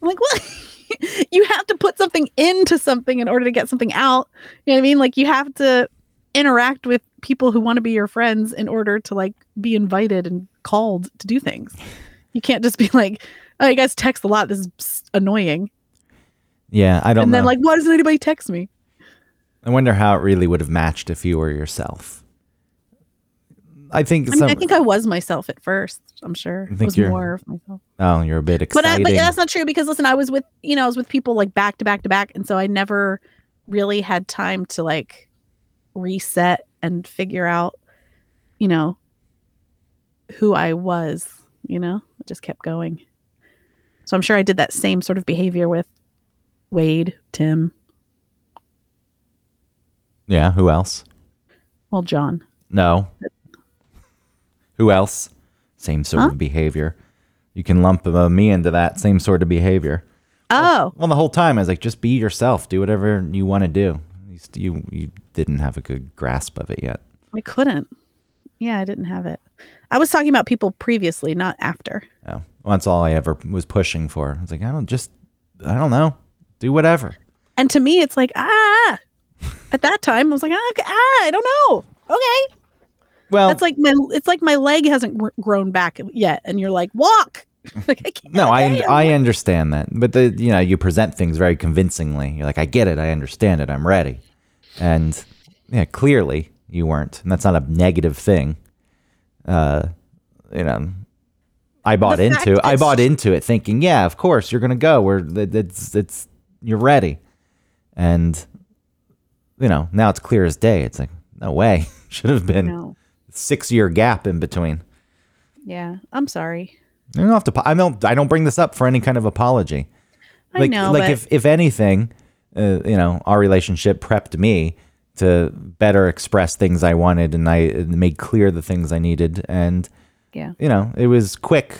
I'm like, "What? you have to put something into something in order to get something out." You know what I mean? Like you have to interact with people who want to be your friends in order to like be invited and called to do things. You can't just be like, "Oh, you guys text a lot. This is annoying." Yeah, I don't And know. then like, why doesn't anybody text me? I wonder how it really would have matched if you were yourself. I think I mean, some. I think I was myself at first. I'm sure I think was you're- more of myself. oh, you're a bit but I, but that's not true because listen, I was with you know I was with people like back to back to back, and so I never really had time to like reset and figure out, you know, who I was. You know, I just kept going. So I'm sure I did that same sort of behavior with Wade, Tim, yeah. Who else? well, John. No. Who else? Same sort Huh? of behavior. You can lump uh, me into that same sort of behavior. Oh, Well, the whole time I was like, just be yourself. Do whatever you want to do. You you didn't have a good grasp of it yet. I couldn't. Yeah, I didn't have it. I was talking about people previously, not after. Oh, well, that's all I ever was pushing for. I was like, I don't just, I don't know, do whatever. And to me, it's like, ah, at that time, I was like, ah, ah I don't know. Okay. Well, That's like my, it's like my leg hasn't gr- grown back yet. And you're like, walk. like, I can't. no, I I understand that, but the you know you present things very convincingly. You're like, I get it, I understand it, I'm ready, and yeah, clearly you weren't, and that's not a negative thing. Uh, you know, I bought into I bought into it, thinking, yeah, of course you're gonna go. Where it's it's you're ready, and you know now it's clear as day. It's like no way should have been No. six year gap in between. Yeah, I'm sorry. You don't have to. I don't. I don't bring this up for any kind of apology. I like, know, like if if anything, uh, you know, our relationship prepped me to better express things I wanted, and I made clear the things I needed, and yeah, you know, it was quick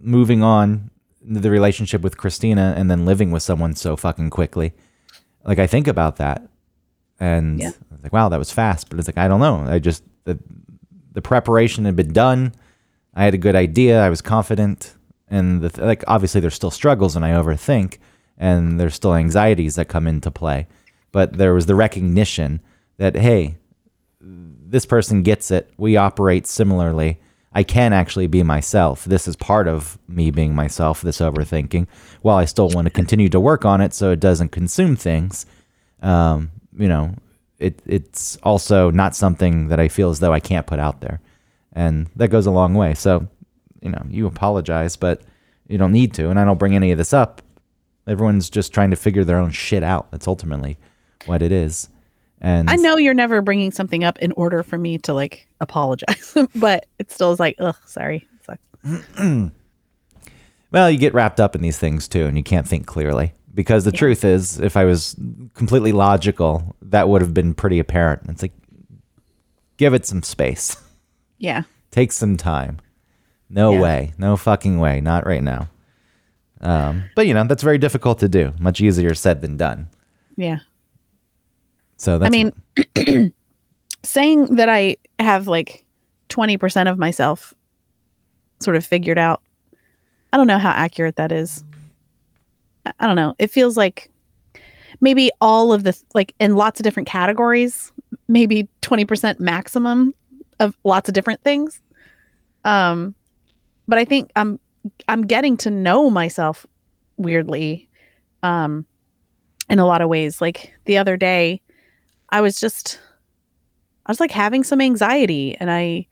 moving on the relationship with Christina, and then living with someone so fucking quickly. Like I think about that, and Yeah. I was like, wow, that was fast. But it's like I don't know. I just the the preparation had been done. I had a good idea. I was confident, and the th- like obviously there's still struggles, and I overthink, and there's still anxieties that come into play. But there was the recognition that hey, this person gets it. We operate similarly. I can actually be myself. This is part of me being myself, this overthinking, while I still want to continue to work on it so it doesn't consume things. Um, you know, it, it's also not something that I feel as though I can't put out there. And that goes a long way. So, you know, you apologize, but you don't need to. And I don't bring any of this up. Everyone's just trying to figure their own shit out. That's ultimately what it is. And I know you're never bringing something up in order for me to like apologize, but it still is like, ugh, sorry. Well, you get wrapped up in these things too, and you can't think clearly. Because the truth is, if I was completely logical, that would have been pretty apparent. It's like, give it some space, Yeah, take some time. No Yeah. way, no fucking way, not right now. Um, but you know, that's very difficult to do. Much easier said than done. yeah. So that's I mean, saying that I have like 20% of myself sort of figured out, I don't know how accurate that is. I- don't know. It feels like maybe all of this, like in lots of different categories, maybe 20% maximum of lots of different things. Um, but I think I'm, I'm getting to know myself weirdly, um, in a lot of ways. Like the other day, I was just I was like having some anxiety and I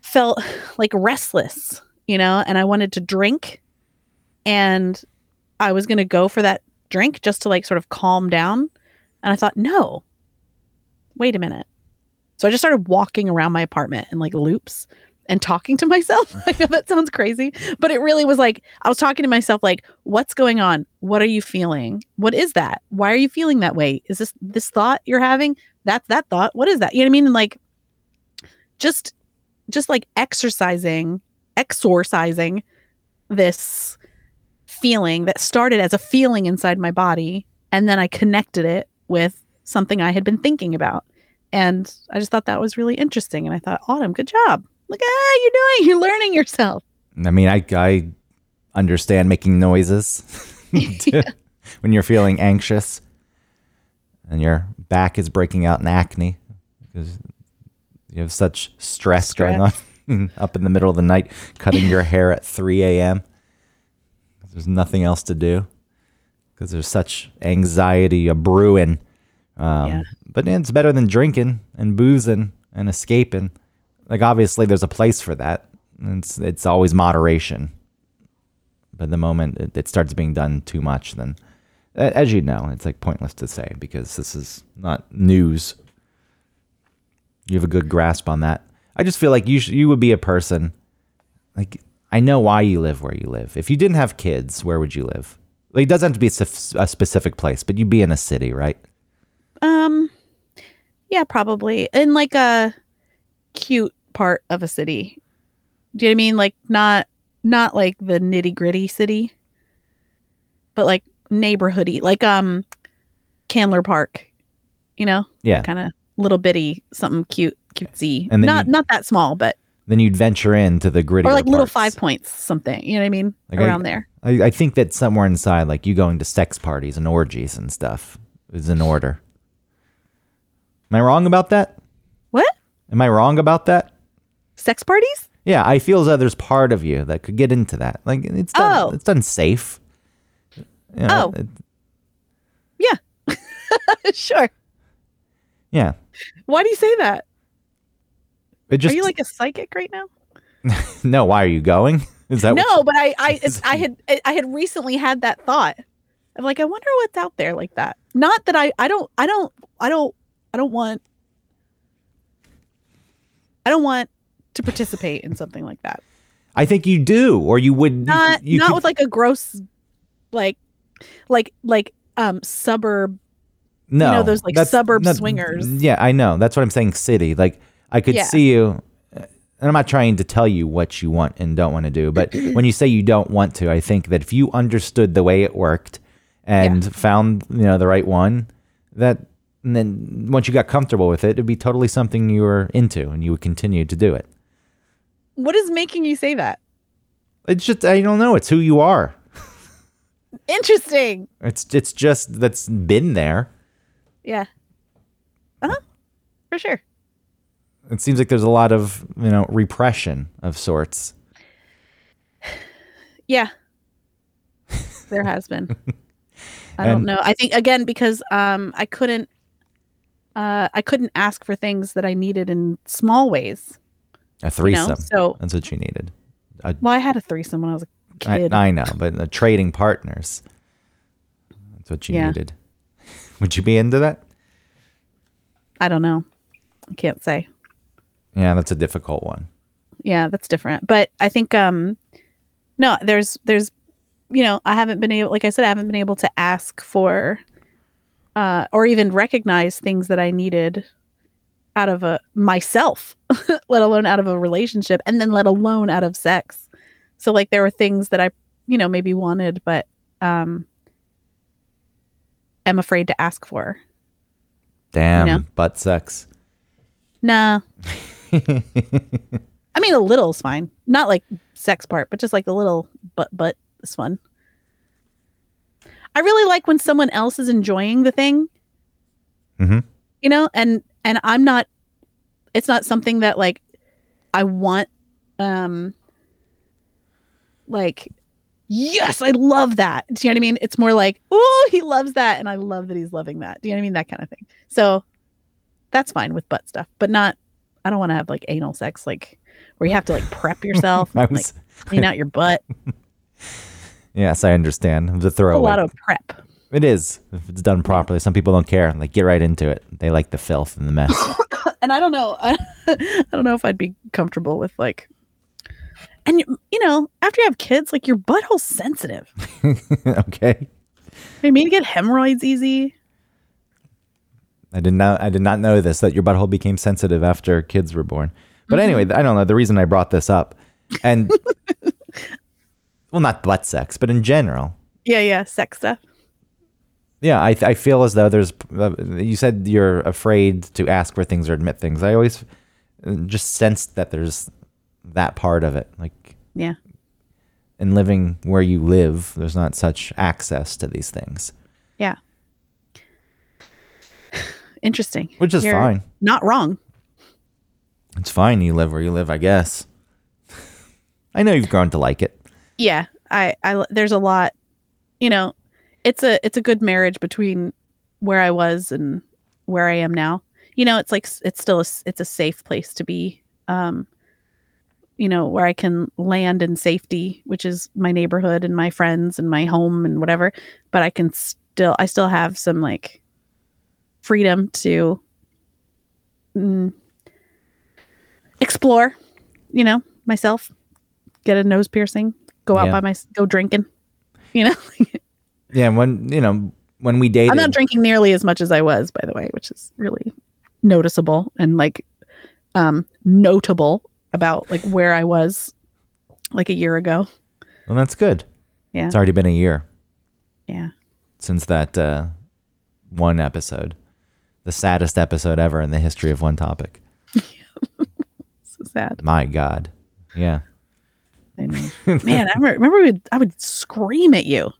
felt like restless, you know, and I wanted to drink and I was going to go for that drink just to like sort of calm down and I thought, "No. Wait a minute." So I just started walking around my apartment in like loops and talking to myself. I know that sounds crazy, but it really was like I was talking to myself like, "What's going on? What are you feeling? What is that? Why are you feeling that way? Is this this thought you're having? That's that thought. What is that?" You know what I mean? And like just just like exercising, exorcising this feeling that started as a feeling inside my body and then I connected it with something I had been thinking about. And I just thought that was really interesting. And I thought, Autumn, good job. Look at you're doing. You're learning yourself. I mean, I I understand making noises when you're feeling anxious and your back is breaking out in acne because you have such stress, going on up in the middle of the night, cutting your hair at 3 a.m. There's nothing else to do because there's such anxiety a brewing. Um, Yeah. But it's better than drinking and boozing and escaping. Like obviously, there's a place for that. It's it's always moderation. But the moment it, it starts being done too much, then, as you know, it's like pointless to say because this is not news. You have a good grasp on that. I just feel like you sh- you would be a person. Like I know why you live where you live. If you didn't have kids, where would you live? Like it doesn't have to be a, specific place, but you'd be in a city, right? Um, yeah, probably in like a cute part of a city. Do you know what I mean? Like not not like the nitty gritty city, but like neighborhoody, like um, Candler Park. You know, Yeah. kind of little bitty, something cute, cutesy. And not not that small, but Then you'd venture into the gritty or like little five points, something. You know what I mean? Like I- Around there. I, I think that somewhere inside, like you going to sex parties and orgies and stuff, is in order. Am I wrong about that? What Am I wrong about that? Sex parties? Yeah, I feel as though there's part of you that could get into that. Like it's done, Oh. it's done safe. You know, Oh. it- sure. yeah. Why do you say that? It just Are you like a psychic right now? no. Why are you going? Is that no but i i it's, i had i had recently had that thought of like i wonder what's out there like that not that i i don't i don't i don't i don't want I don't want to participate in something like that. I think you do, or you would Not You, you not could- with like a gross, like, like like um suburb. no know, those, like, suburb not- swingers. Yeah, I know. That's what I'm saying. City, like I could Yeah. see you. And I'm not trying to tell you what you want and don't want to do, but when you say you don't want to, I think that if you understood the way it worked and found you know the right one, that and then once you got comfortable with it, it'd be totally something you were into, and you would continue to do it. What is making you say that? It's just I don't know. It's who you are. Interesting. It's it's just that's been there. Yeah. Uh huh. For sure. It seems like there's a lot of you know repression of sorts. Yeah. there has been. I And- don't know. I think again because um I couldn't uh I couldn't ask for things that I needed in small ways. A You threesome. know? So That's what you needed. well I had a threesome when I was a kid. I know, but trading partners. That's what you Yeah. needed. Would you be into that? I don't know. I can't say. Yeah, that's a difficult one. yeah that's different but i think um no there's there's you know i haven't been able like i said i haven't been able to ask for uh or even recognize things that i needed out of a myself let alone out of a relationship and then let alone out of sex so like there were things that i you know maybe wanted but um am afraid to ask for Damn, know? butt sex. nah I mean, a little is fine. Not like sex part, but just like a little butt butt is fun. I really like when someone else is enjoying the thing. Mhm. You know, and and I'm not. It's not something that like I want. Um. Like, yes, I love that. Do you know what I mean? It's more like, oh, he loves that, and I love that he's loving that. Do you know what I mean? That kind of thing. So, that's fine with butt stuff, but not. I don't want to have like anal sex, like where you have to like prep yourself, and, was, like clean out your butt. yes, I understand. Was a A lot of prep. It is if it's done properly. Some people don't care. Like get right into it. They like the filth and the mess. And I don't know. I don't know if I'd be comfortable with like. And you you know, after you have kids, like your butthole's sensitive. okay. I mean, you get hemorrhoids easy. I did not. I did not know this. That your butthole became sensitive after kids were born. But mm-hmm. anyway, I don't know the reason I brought this up, and well, not butt sex, but in general, Yeah, yeah, sex stuff. Yeah, I I feel as though there's. Uh, you said you're afraid to ask for things or admit things. I always uh, just sensed that there's that part of it, like Yeah. in living where you live, there's not such access to these things, Yeah. Interesting. which is You're fine. Not wrong. It's fine. You live where you live, I guess. I know you've grown to like it. yeah i i there's a lot you know it's a it's a good marriage between where i was and where i am now. You know it's like it's still a, it's a safe place to be um you know where i can land in safety which is my neighborhood and my friends and my home and whatever. But i can still i still have some like freedom to mm, explore you know myself get a nose piercing go out Yeah. by my go drinking you know Yeah, when you know when we dated, i'm not drinking nearly as much as i was by the way which is really noticeable and like um notable about like where i was like a year ago. Well, that's good. Yeah. it's already been a year. Yeah. Since that uh, one episode, the saddest episode ever in the history of one topic. so sad. My God, yeah, i know. Man i remember, remember i would scream at you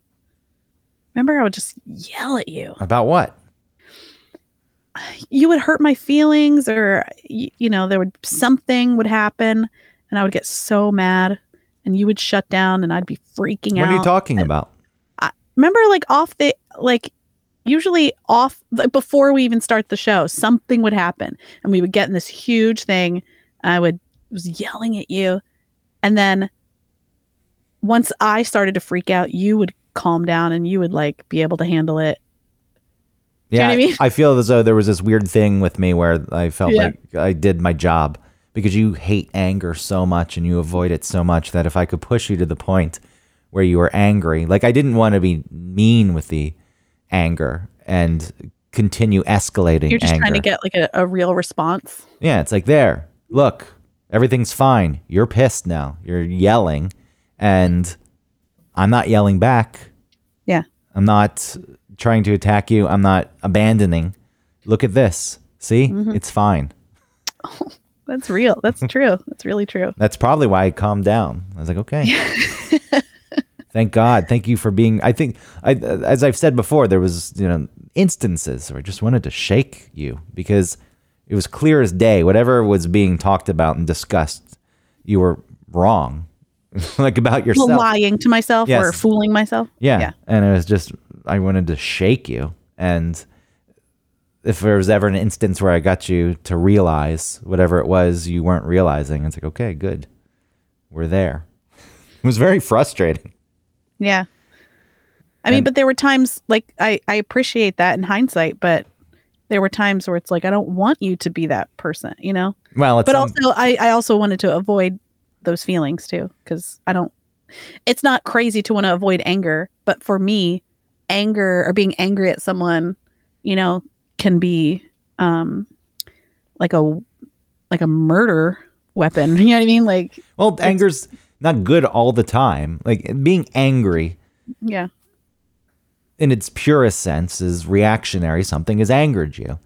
remember i would just yell at you about what? you would hurt my feelings or y- you know there would something would happen and i would get so mad and you would shut down and i'd be freaking What out What are you talking about? remember like off the like usually off like before we even start the show something would happen and we would get in this huge thing and i would was yelling at you and then once i started to freak out you would calm down and you would like be able to handle it you know Yeah, I mean? I feel as though there was this weird thing with me where I felt Yeah. like I did my job because you hate anger so much and you avoid it so much that if I could push you to the point where you were angry, like I didn't want to be mean with the anger and continue escalating You're just anger. trying to get like a, a real response. Yeah, it's like there. Look, everything's fine. You're pissed now. You're yelling, and I'm not yelling back. I'm not trying to attack you. I'm not abandoning. Look at this. See, Mm-hmm. it's fine. Oh, That's real. That's true. That's really true. That's probably why I calmed down. I was like, okay. Thank God. Thank you for being. I think, I, as I've said before, there was you know instances where I just wanted to shake you because it was clear as day. Whatever was being talked about and discussed, you were wrong, like about yourself. Lying to myself or fooling myself. Yeah. Yeah. And it was just, I wanted to shake you. And if there was ever an instance where I got you to realize whatever it was you weren't realizing, it's like, okay, good. We're there. It was very frustrating. Yeah. I mean, but there were times like I I appreciate that in hindsight, but there were times where it's like I don't want you to be that person, you know. Well, it's But um, also I I also wanted to avoid those feelings too cuz I don't it's not crazy to want to avoid anger, but for me, anger or being angry at someone, you know, can be um like a like a murder weapon. You know what I mean? Like well, anger's not good all the time. Like being angry yeah. in its purest sense is reactionary. Something has angered you,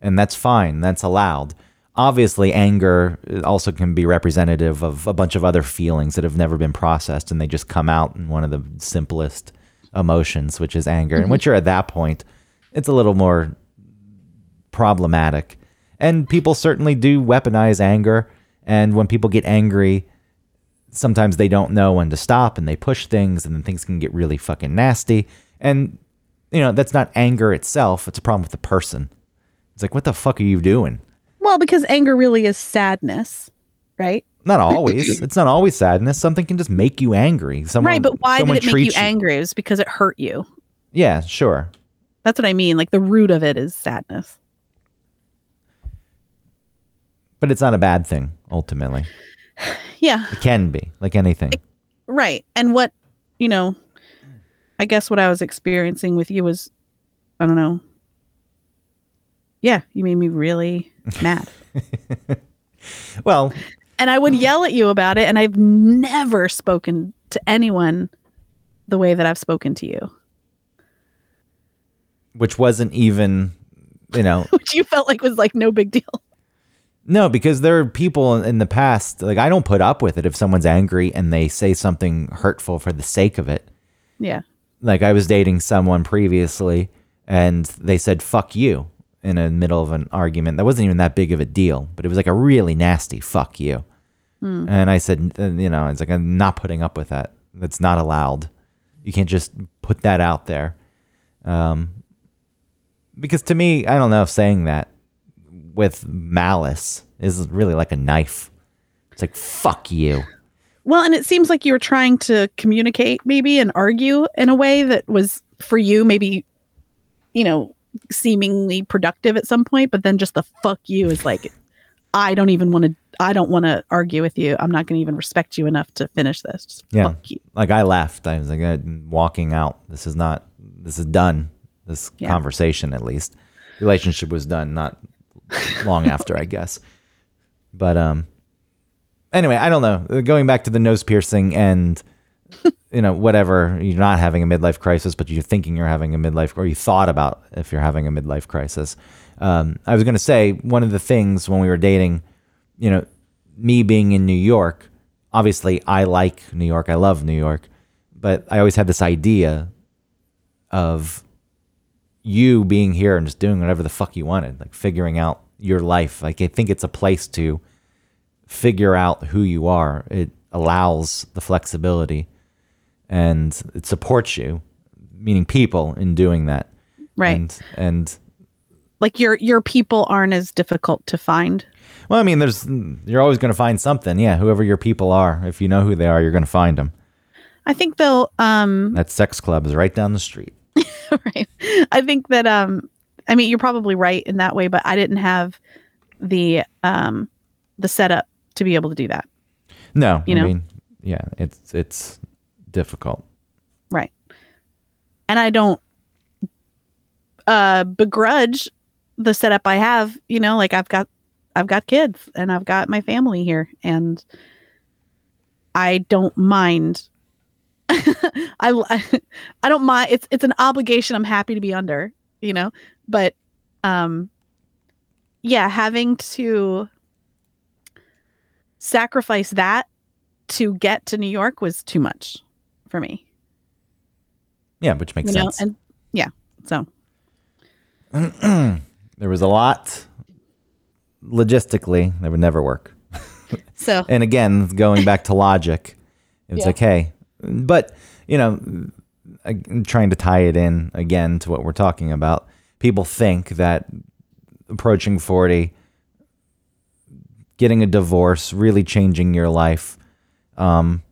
and that's fine. That's allowed. Obviously, anger also can be representative of a bunch of other feelings that have never been processed, and they just come out in one of the simplest emotions, which is anger. And once mm-hmm. you're at that point, it's a little more problematic. And people certainly do weaponize anger. And when people get angry, sometimes they don't know when to stop and they push things and then things can get really fucking nasty. And, you know, that's not anger itself, it's a problem with the person. It's like, what the fuck are you doing? Well, because anger really is sadness, right? Not always. it's not always sadness. Something can just make you angry. Someone, right, but why did it make you treats angry? It was because it hurt you. Yeah, sure. That's what I mean. Like the root of it is sadness. But it's not a bad thing, ultimately. Yeah, It can be, like anything. right. And what, you know, I guess what I was experiencing with you was, I don't know. Yeah, you made me really mad. Well, And I would yell at you about it. And I've never spoken to anyone the way that I've spoken to you, which wasn't even, you know, which you felt like was like no big deal. No, because there are people in the past, like I don't put up with it if someone's angry and they say something hurtful for the sake of it. Yeah. Like I was dating someone previously and they said fuck you in the middle of an argument. That wasn't even that big of a deal, but it was like a really nasty fuck you. And I said, uh, you know, it's like I'm not putting up with that. That's not allowed. You can't just put that out there. Um, because to me, I don't know if saying that with malice is really like a knife. It's like fuck you. Well, and it seems like you were trying to communicate maybe and argue in a way that was for you maybe, you know, seemingly productive at some point, but then just the fuck you is like, I don't even want to, I don't want to argue with you. I'm not going to even respect you enough to finish this. Just Yeah. Fuck you. Like I left. I was like I'm walking out. This is not. This is done. This Yeah. conversation, at least, relationship was done. Not long after, I guess. But um. Anyway, I don't know. Going back to the nose piercing and you know whatever you're not having a midlife crisis, but you're thinking you're having a midlife, or you thought about if you're having a midlife crisis. Um, I was going to say one of the things when we were dating, you know, me being in New York, obviously I like New York. I love New York. But I always had this idea of you being here and just doing whatever the fuck you wanted, like figuring out your life. Like I think it's a place to figure out who you are. It allows the flexibility and it supports you, meaning people in doing that. Right. And and like your, your people aren't as difficult to find. well, I mean, there's you're always going to find something. Yeah, whoever your people are, if you know who they are, you're going to find them. I think they'll, um, That sex club is right down the street. right. I think that um I mean you're probably right in that way, but I didn't have the um the setup to be able to do that. No, You I know? mean, yeah, it's it's difficult. Right. And I don't uh begrudge the setup I have, you know, like I've got I've got kids and I've got my family here and I don't mind I I don't mind it's it's an obligation I'm happy to be under, you know, but um yeah, having to sacrifice that to get to New York was too much for me Yeah, which makes you know sense. and yeah so there was a lot logistically that would never work. so And again, going back to logic, it was Yeah. like, hey, but you know, I'm trying to tie it in again to what we're talking about. People think that approaching 40, getting a divorce, really changing your life, um,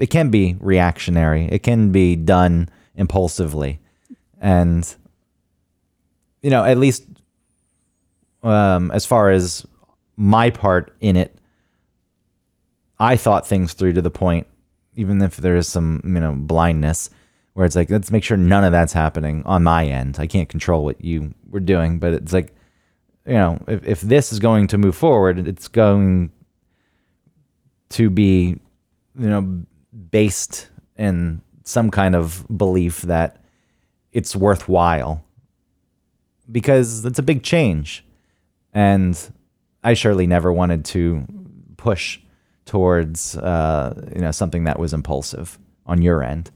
it can be reactionary. It can be done impulsively, and you know, at least um, as far as my part in it, I thought things through to the point, even if there is some, you know, blindness, where it's like, let's make sure none of that's happening on my end. I can't control what you were doing, but it's like, you know, if, if this is going to move forward, it's going to be, you know, based in some kind of belief that it's worthwhile because it's a big change. And I surely never wanted to push towards uh, you know something that was impulsive on your end.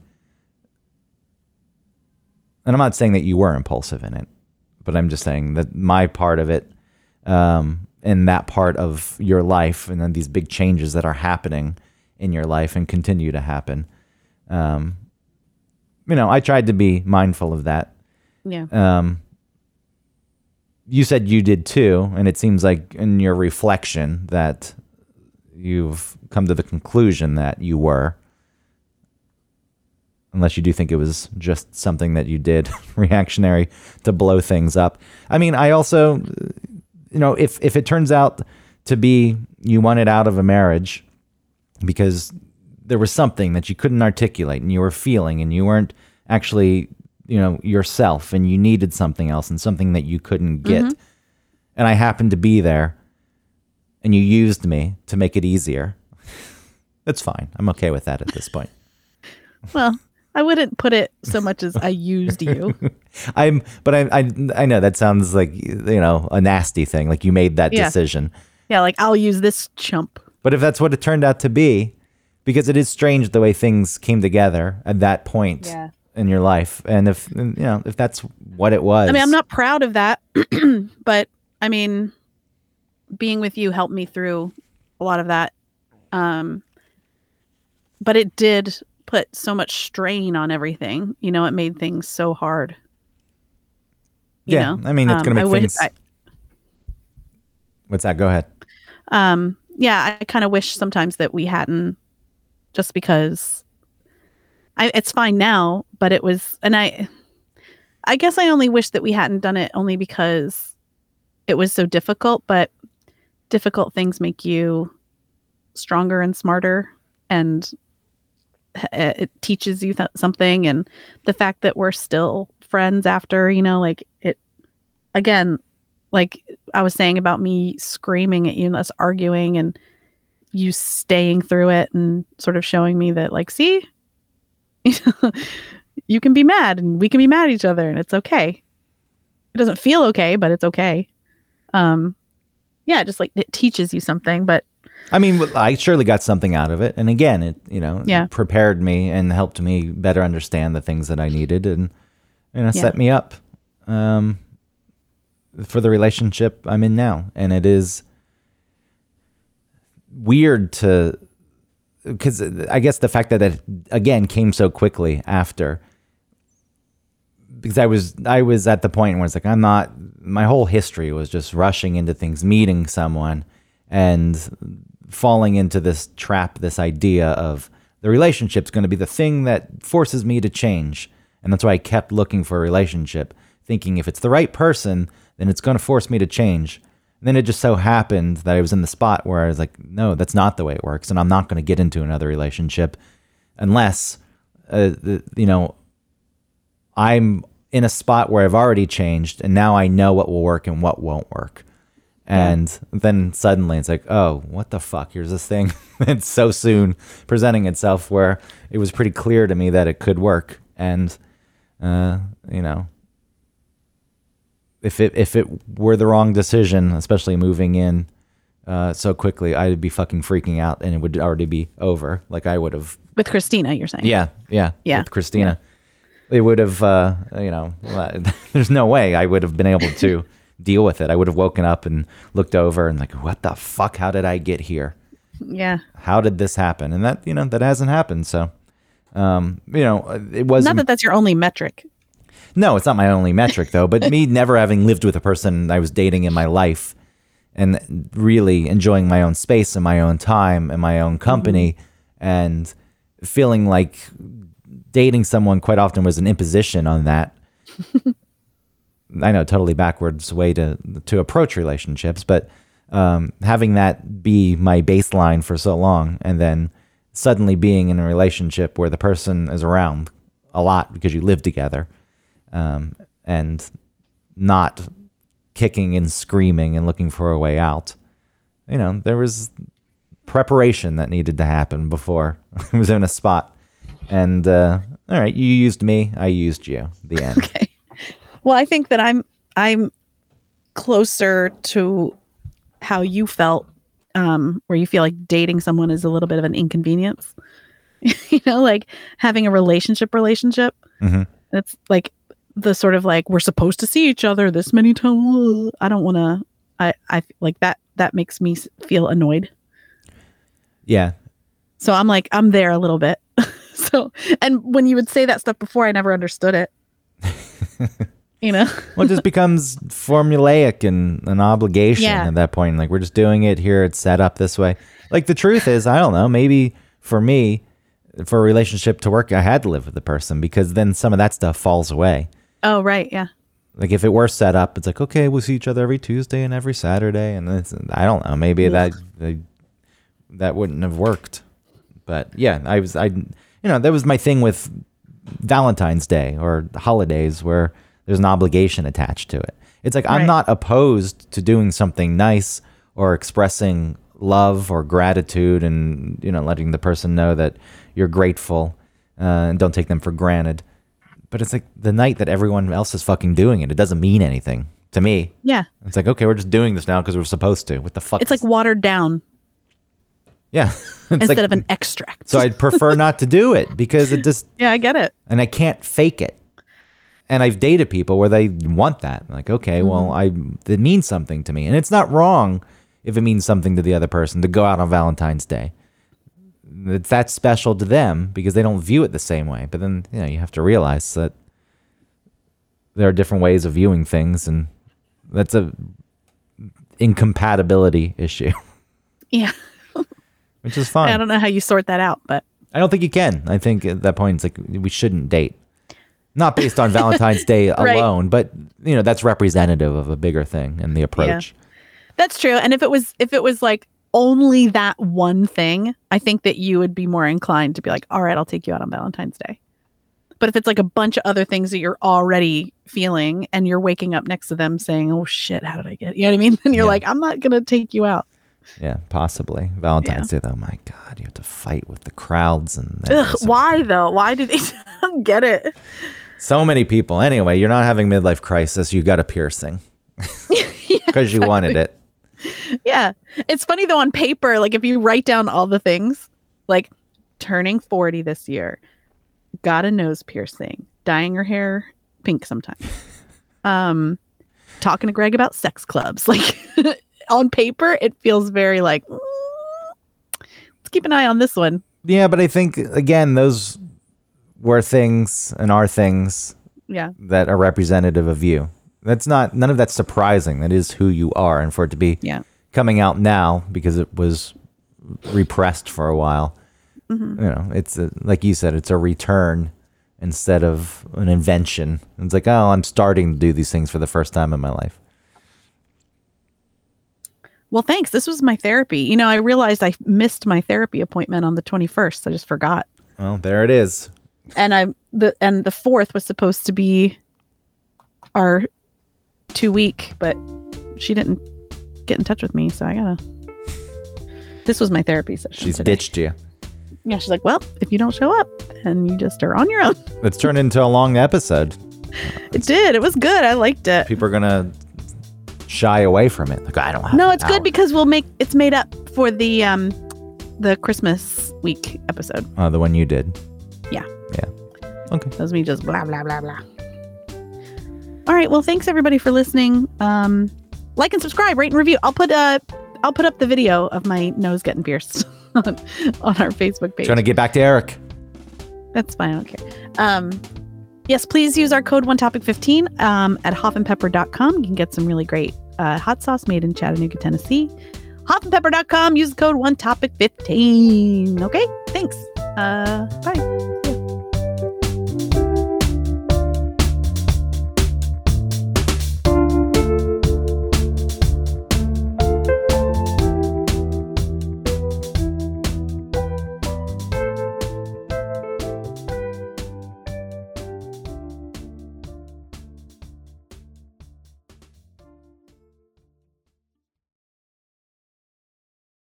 And I'm not saying that you were impulsive in it, but I'm just saying that my part of it, um, in that part of your life, and then these big changes that are happening in your life and continue to happen. Um, you know, I tried to be mindful of that. yeah Um, you said you did too, and it seems like in your reflection that you've come to the conclusion that you were. Unless you do think it was just something that you did reactionary to blow things up. I mean, I also, you know, if if it turns out to be you wanted out of a marriage because there was something that you couldn't articulate and you were feeling and you weren't actually you know yourself and you needed something else and something that you couldn't get. Mm-hmm. And i happened to be there and you used me to make it easier. That's fine. I'm okay with that at this point. Well i wouldn't put it so much as i used you. I'm but I, I i know that sounds like you know a nasty thing like you made that Yeah. decision. Yeah like i'll use this chump But if that's what it turned out to be, because it is strange the way things came together at that point Yeah. in your life, and if you know if that's what it was, i mean i'm not proud of that but i mean being with you helped me through a lot of that um but it did put so much strain on everything you know it made things so hard you Yeah, know? I mean, it's gonna Um, make wish- things- I- What's that? Go ahead. um yeah i kind of wish sometimes that we hadn't just because i it's fine now but it was and i i guess i only wish that we hadn't done it only because it was so difficult but difficult things make you stronger and smarter and it teaches you th- something. And the fact that we're still friends after you know like it again like I was saying about me screaming at you and us arguing and you staying through it and sort of showing me that like see you can be mad and we can be mad at each other and it's okay. It doesn't feel okay, but it's okay. Um yeah, just like it teaches you something, but I mean, I surely got something out of it, and again, it you know Yeah. prepared me and helped me better understand the things that I needed, and you know Yeah. set me up um, for the relationship I'm in now, and it is weird to because I guess the fact that it again came so quickly after because I was I was at the point where it's like I'm not my whole history was just rushing into things, meeting someone and falling into this trap, this idea of the relationship's going to be the thing that forces me to change. And that's why I kept looking for a relationship, thinking if it's the right person, then it's going to force me to change. And then it just so happened that I was in the spot where I was like, no, that's not the way it works. And I'm not going to get into another relationship unless, uh, the, you know, I'm in a spot where I've already changed and now I know what will work and what won't work. And then suddenly it's like, oh, what the fuck? Here's this thing that's so soon presenting itself where it was pretty clear to me that it could work. And, uh, you know, if it if it were the wrong decision, especially moving in uh, so quickly, I'd be fucking freaking out and it would already be over. Like I would have With Christina, you're saying? yeah, yeah, Yeah. With Christina, it would have. Uh, you know, there's no way I would have been able to deal with it. I would have woken up and looked over and like, what the fuck? How did I get here? Yeah. How did this happen? And that you know that hasn't happened. So, um, you know, it was Not that that's your only metric. No, it's not my only metric though. But me never having lived with a person I was dating in my life and really enjoying my own space and my own time and my own company and feeling like dating someone quite often was an imposition on that. I know, totally backwards way to to approach relationships, but um, having that be my baseline for so long, and then suddenly being in a relationship where the person is around a lot because you live together, um, and not kicking and screaming and looking for a way out. You know, there was preparation that needed to happen before I was in a spot. And uh, all right, you used me, I used you. The end. Okay. Well, I think that I'm I'm closer to how you felt, um, where you feel like dating someone is a little bit of an inconvenience. you know, like having a relationship relationship. Mhm. It's like the sort of like we're supposed to see each other this many times. I don't want to. I I like that. That makes me feel annoyed. Yeah. So I'm like I'm there a little bit. so and when you would say that stuff before, I never understood it. you know. Well, it just becomes formulaic and an obligation Yeah. at that point. Like we're just doing it here. It's set up this way. Like the truth is, I don't know. Maybe for me, for a relationship to work, I had to live with the person because then some of that stuff falls away. Oh right, yeah. Like if it were set up, it's like okay, we'll see each other every Tuesday and every Saturday, and it's, I don't know. Maybe that that that wouldn't have worked. But yeah, I was I you know that was my thing with Valentine's Day or holidays where there's an obligation attached to it. It's like I'm not opposed to doing something nice or expressing love or gratitude and you know letting the person know that you're grateful uh, and don't take them for granted. But it's like the night that everyone else is fucking doing it. It doesn't mean anything to me. Yeah. It's like okay, we're just doing this now because we're supposed to. What the fuck? It's like watered down yeah, instead like, of an extract. so I'd prefer not to do it because it just yeah, I get it. and I can't fake it. And I've dated people where they want that. Like, okay, mm-hmm. well, I it means something to me, and it's not wrong if it means something to the other person to go out on Valentine's Day. It's that special to them because they don't view it the same way. But then, you know, you have to realize that there are different ways of viewing things, and that's a incompatibility issue, Yeah. which is fine. I don't know how you sort that out, but I don't think you can. I think at that point it's like we shouldn't date. Not based on Valentine's Day Right. alone, but you know, that's representative of a bigger thing and the approach. that's true. And if it was if it was like only that one thing, I think that you would be more inclined to be like, "All right, I'll take you out on Valentine's Day." But if it's like a bunch of other things that you're already feeling and you're waking up next to them saying, "Oh shit, how did I get?" You know what I mean? Then you're Yeah. like, "I'm not going to take you out." Yeah, possibly. Valentine's Day though, my God, you have to fight with the crowds and Ugh, why though? Why do they get it? so many people. Anyway, you're not having midlife crisis, you got a piercing. Because you wanted it. Yeah. It's funny though on paper, like if you write down all the things, like turning 40 this year, got a nose piercing, dyeing her hair pink sometimes. Um talking to Greg about sex clubs. Like on paper, it feels very like "Mm, let's keep an eye on this one. Yeah, but I think again, those were things and are things Yeah. that are representative of you. That's not none of that's surprising. That is who you are, and for it to be Yeah. coming out now because it was repressed for a while. Mm-hmm. You know, it's a, like you said, it's a return instead of an invention. It's like, oh, I'm starting to do these things for the first time in my life. Yeah. Yeah, possibly. Valentine's Day though, my God, you have to fight with the crowds and that is- Yeah. So many people. Anyway, you're not having midlife crisis, you got a piercing. Yeah. Well, thanks. This was my therapy. You know, I realized I missed my therapy appointment on the 21st. I just forgot. Well, there it is. And I the and the 4th was supposed to be our 2 week, but she didn't get in touch with me, so I got to This was my therapy session. She's today. ditched you. Yeah, she's like, "Well, if you don't show up, then you just are on your own." It's turned into a long episode. It did. It was good. I liked it. People are gonna shy away from it. Like I don't have. No, it's good because we'll make it's made up for the um the Christmas week episode. Oh, the one you did. Yeah. Yeah. Okay. That was me just blah blah blah blah. All right. Well, thanks everybody for listening. Um, like and subscribe, rate and review. I'll put uh I'll put up the video of my nose getting pierced on, on our Facebook page. Trying to get back to Eric. That's fine. I don't care. Um, yes, please use our code one topic 15 um, at hoffandpepper.com. You can get some really great uh, hot sauce made in Chattanooga, Tennessee. Hoffandpepper.com. Use the code one topic 15. Okay. Thanks. Uh, bye.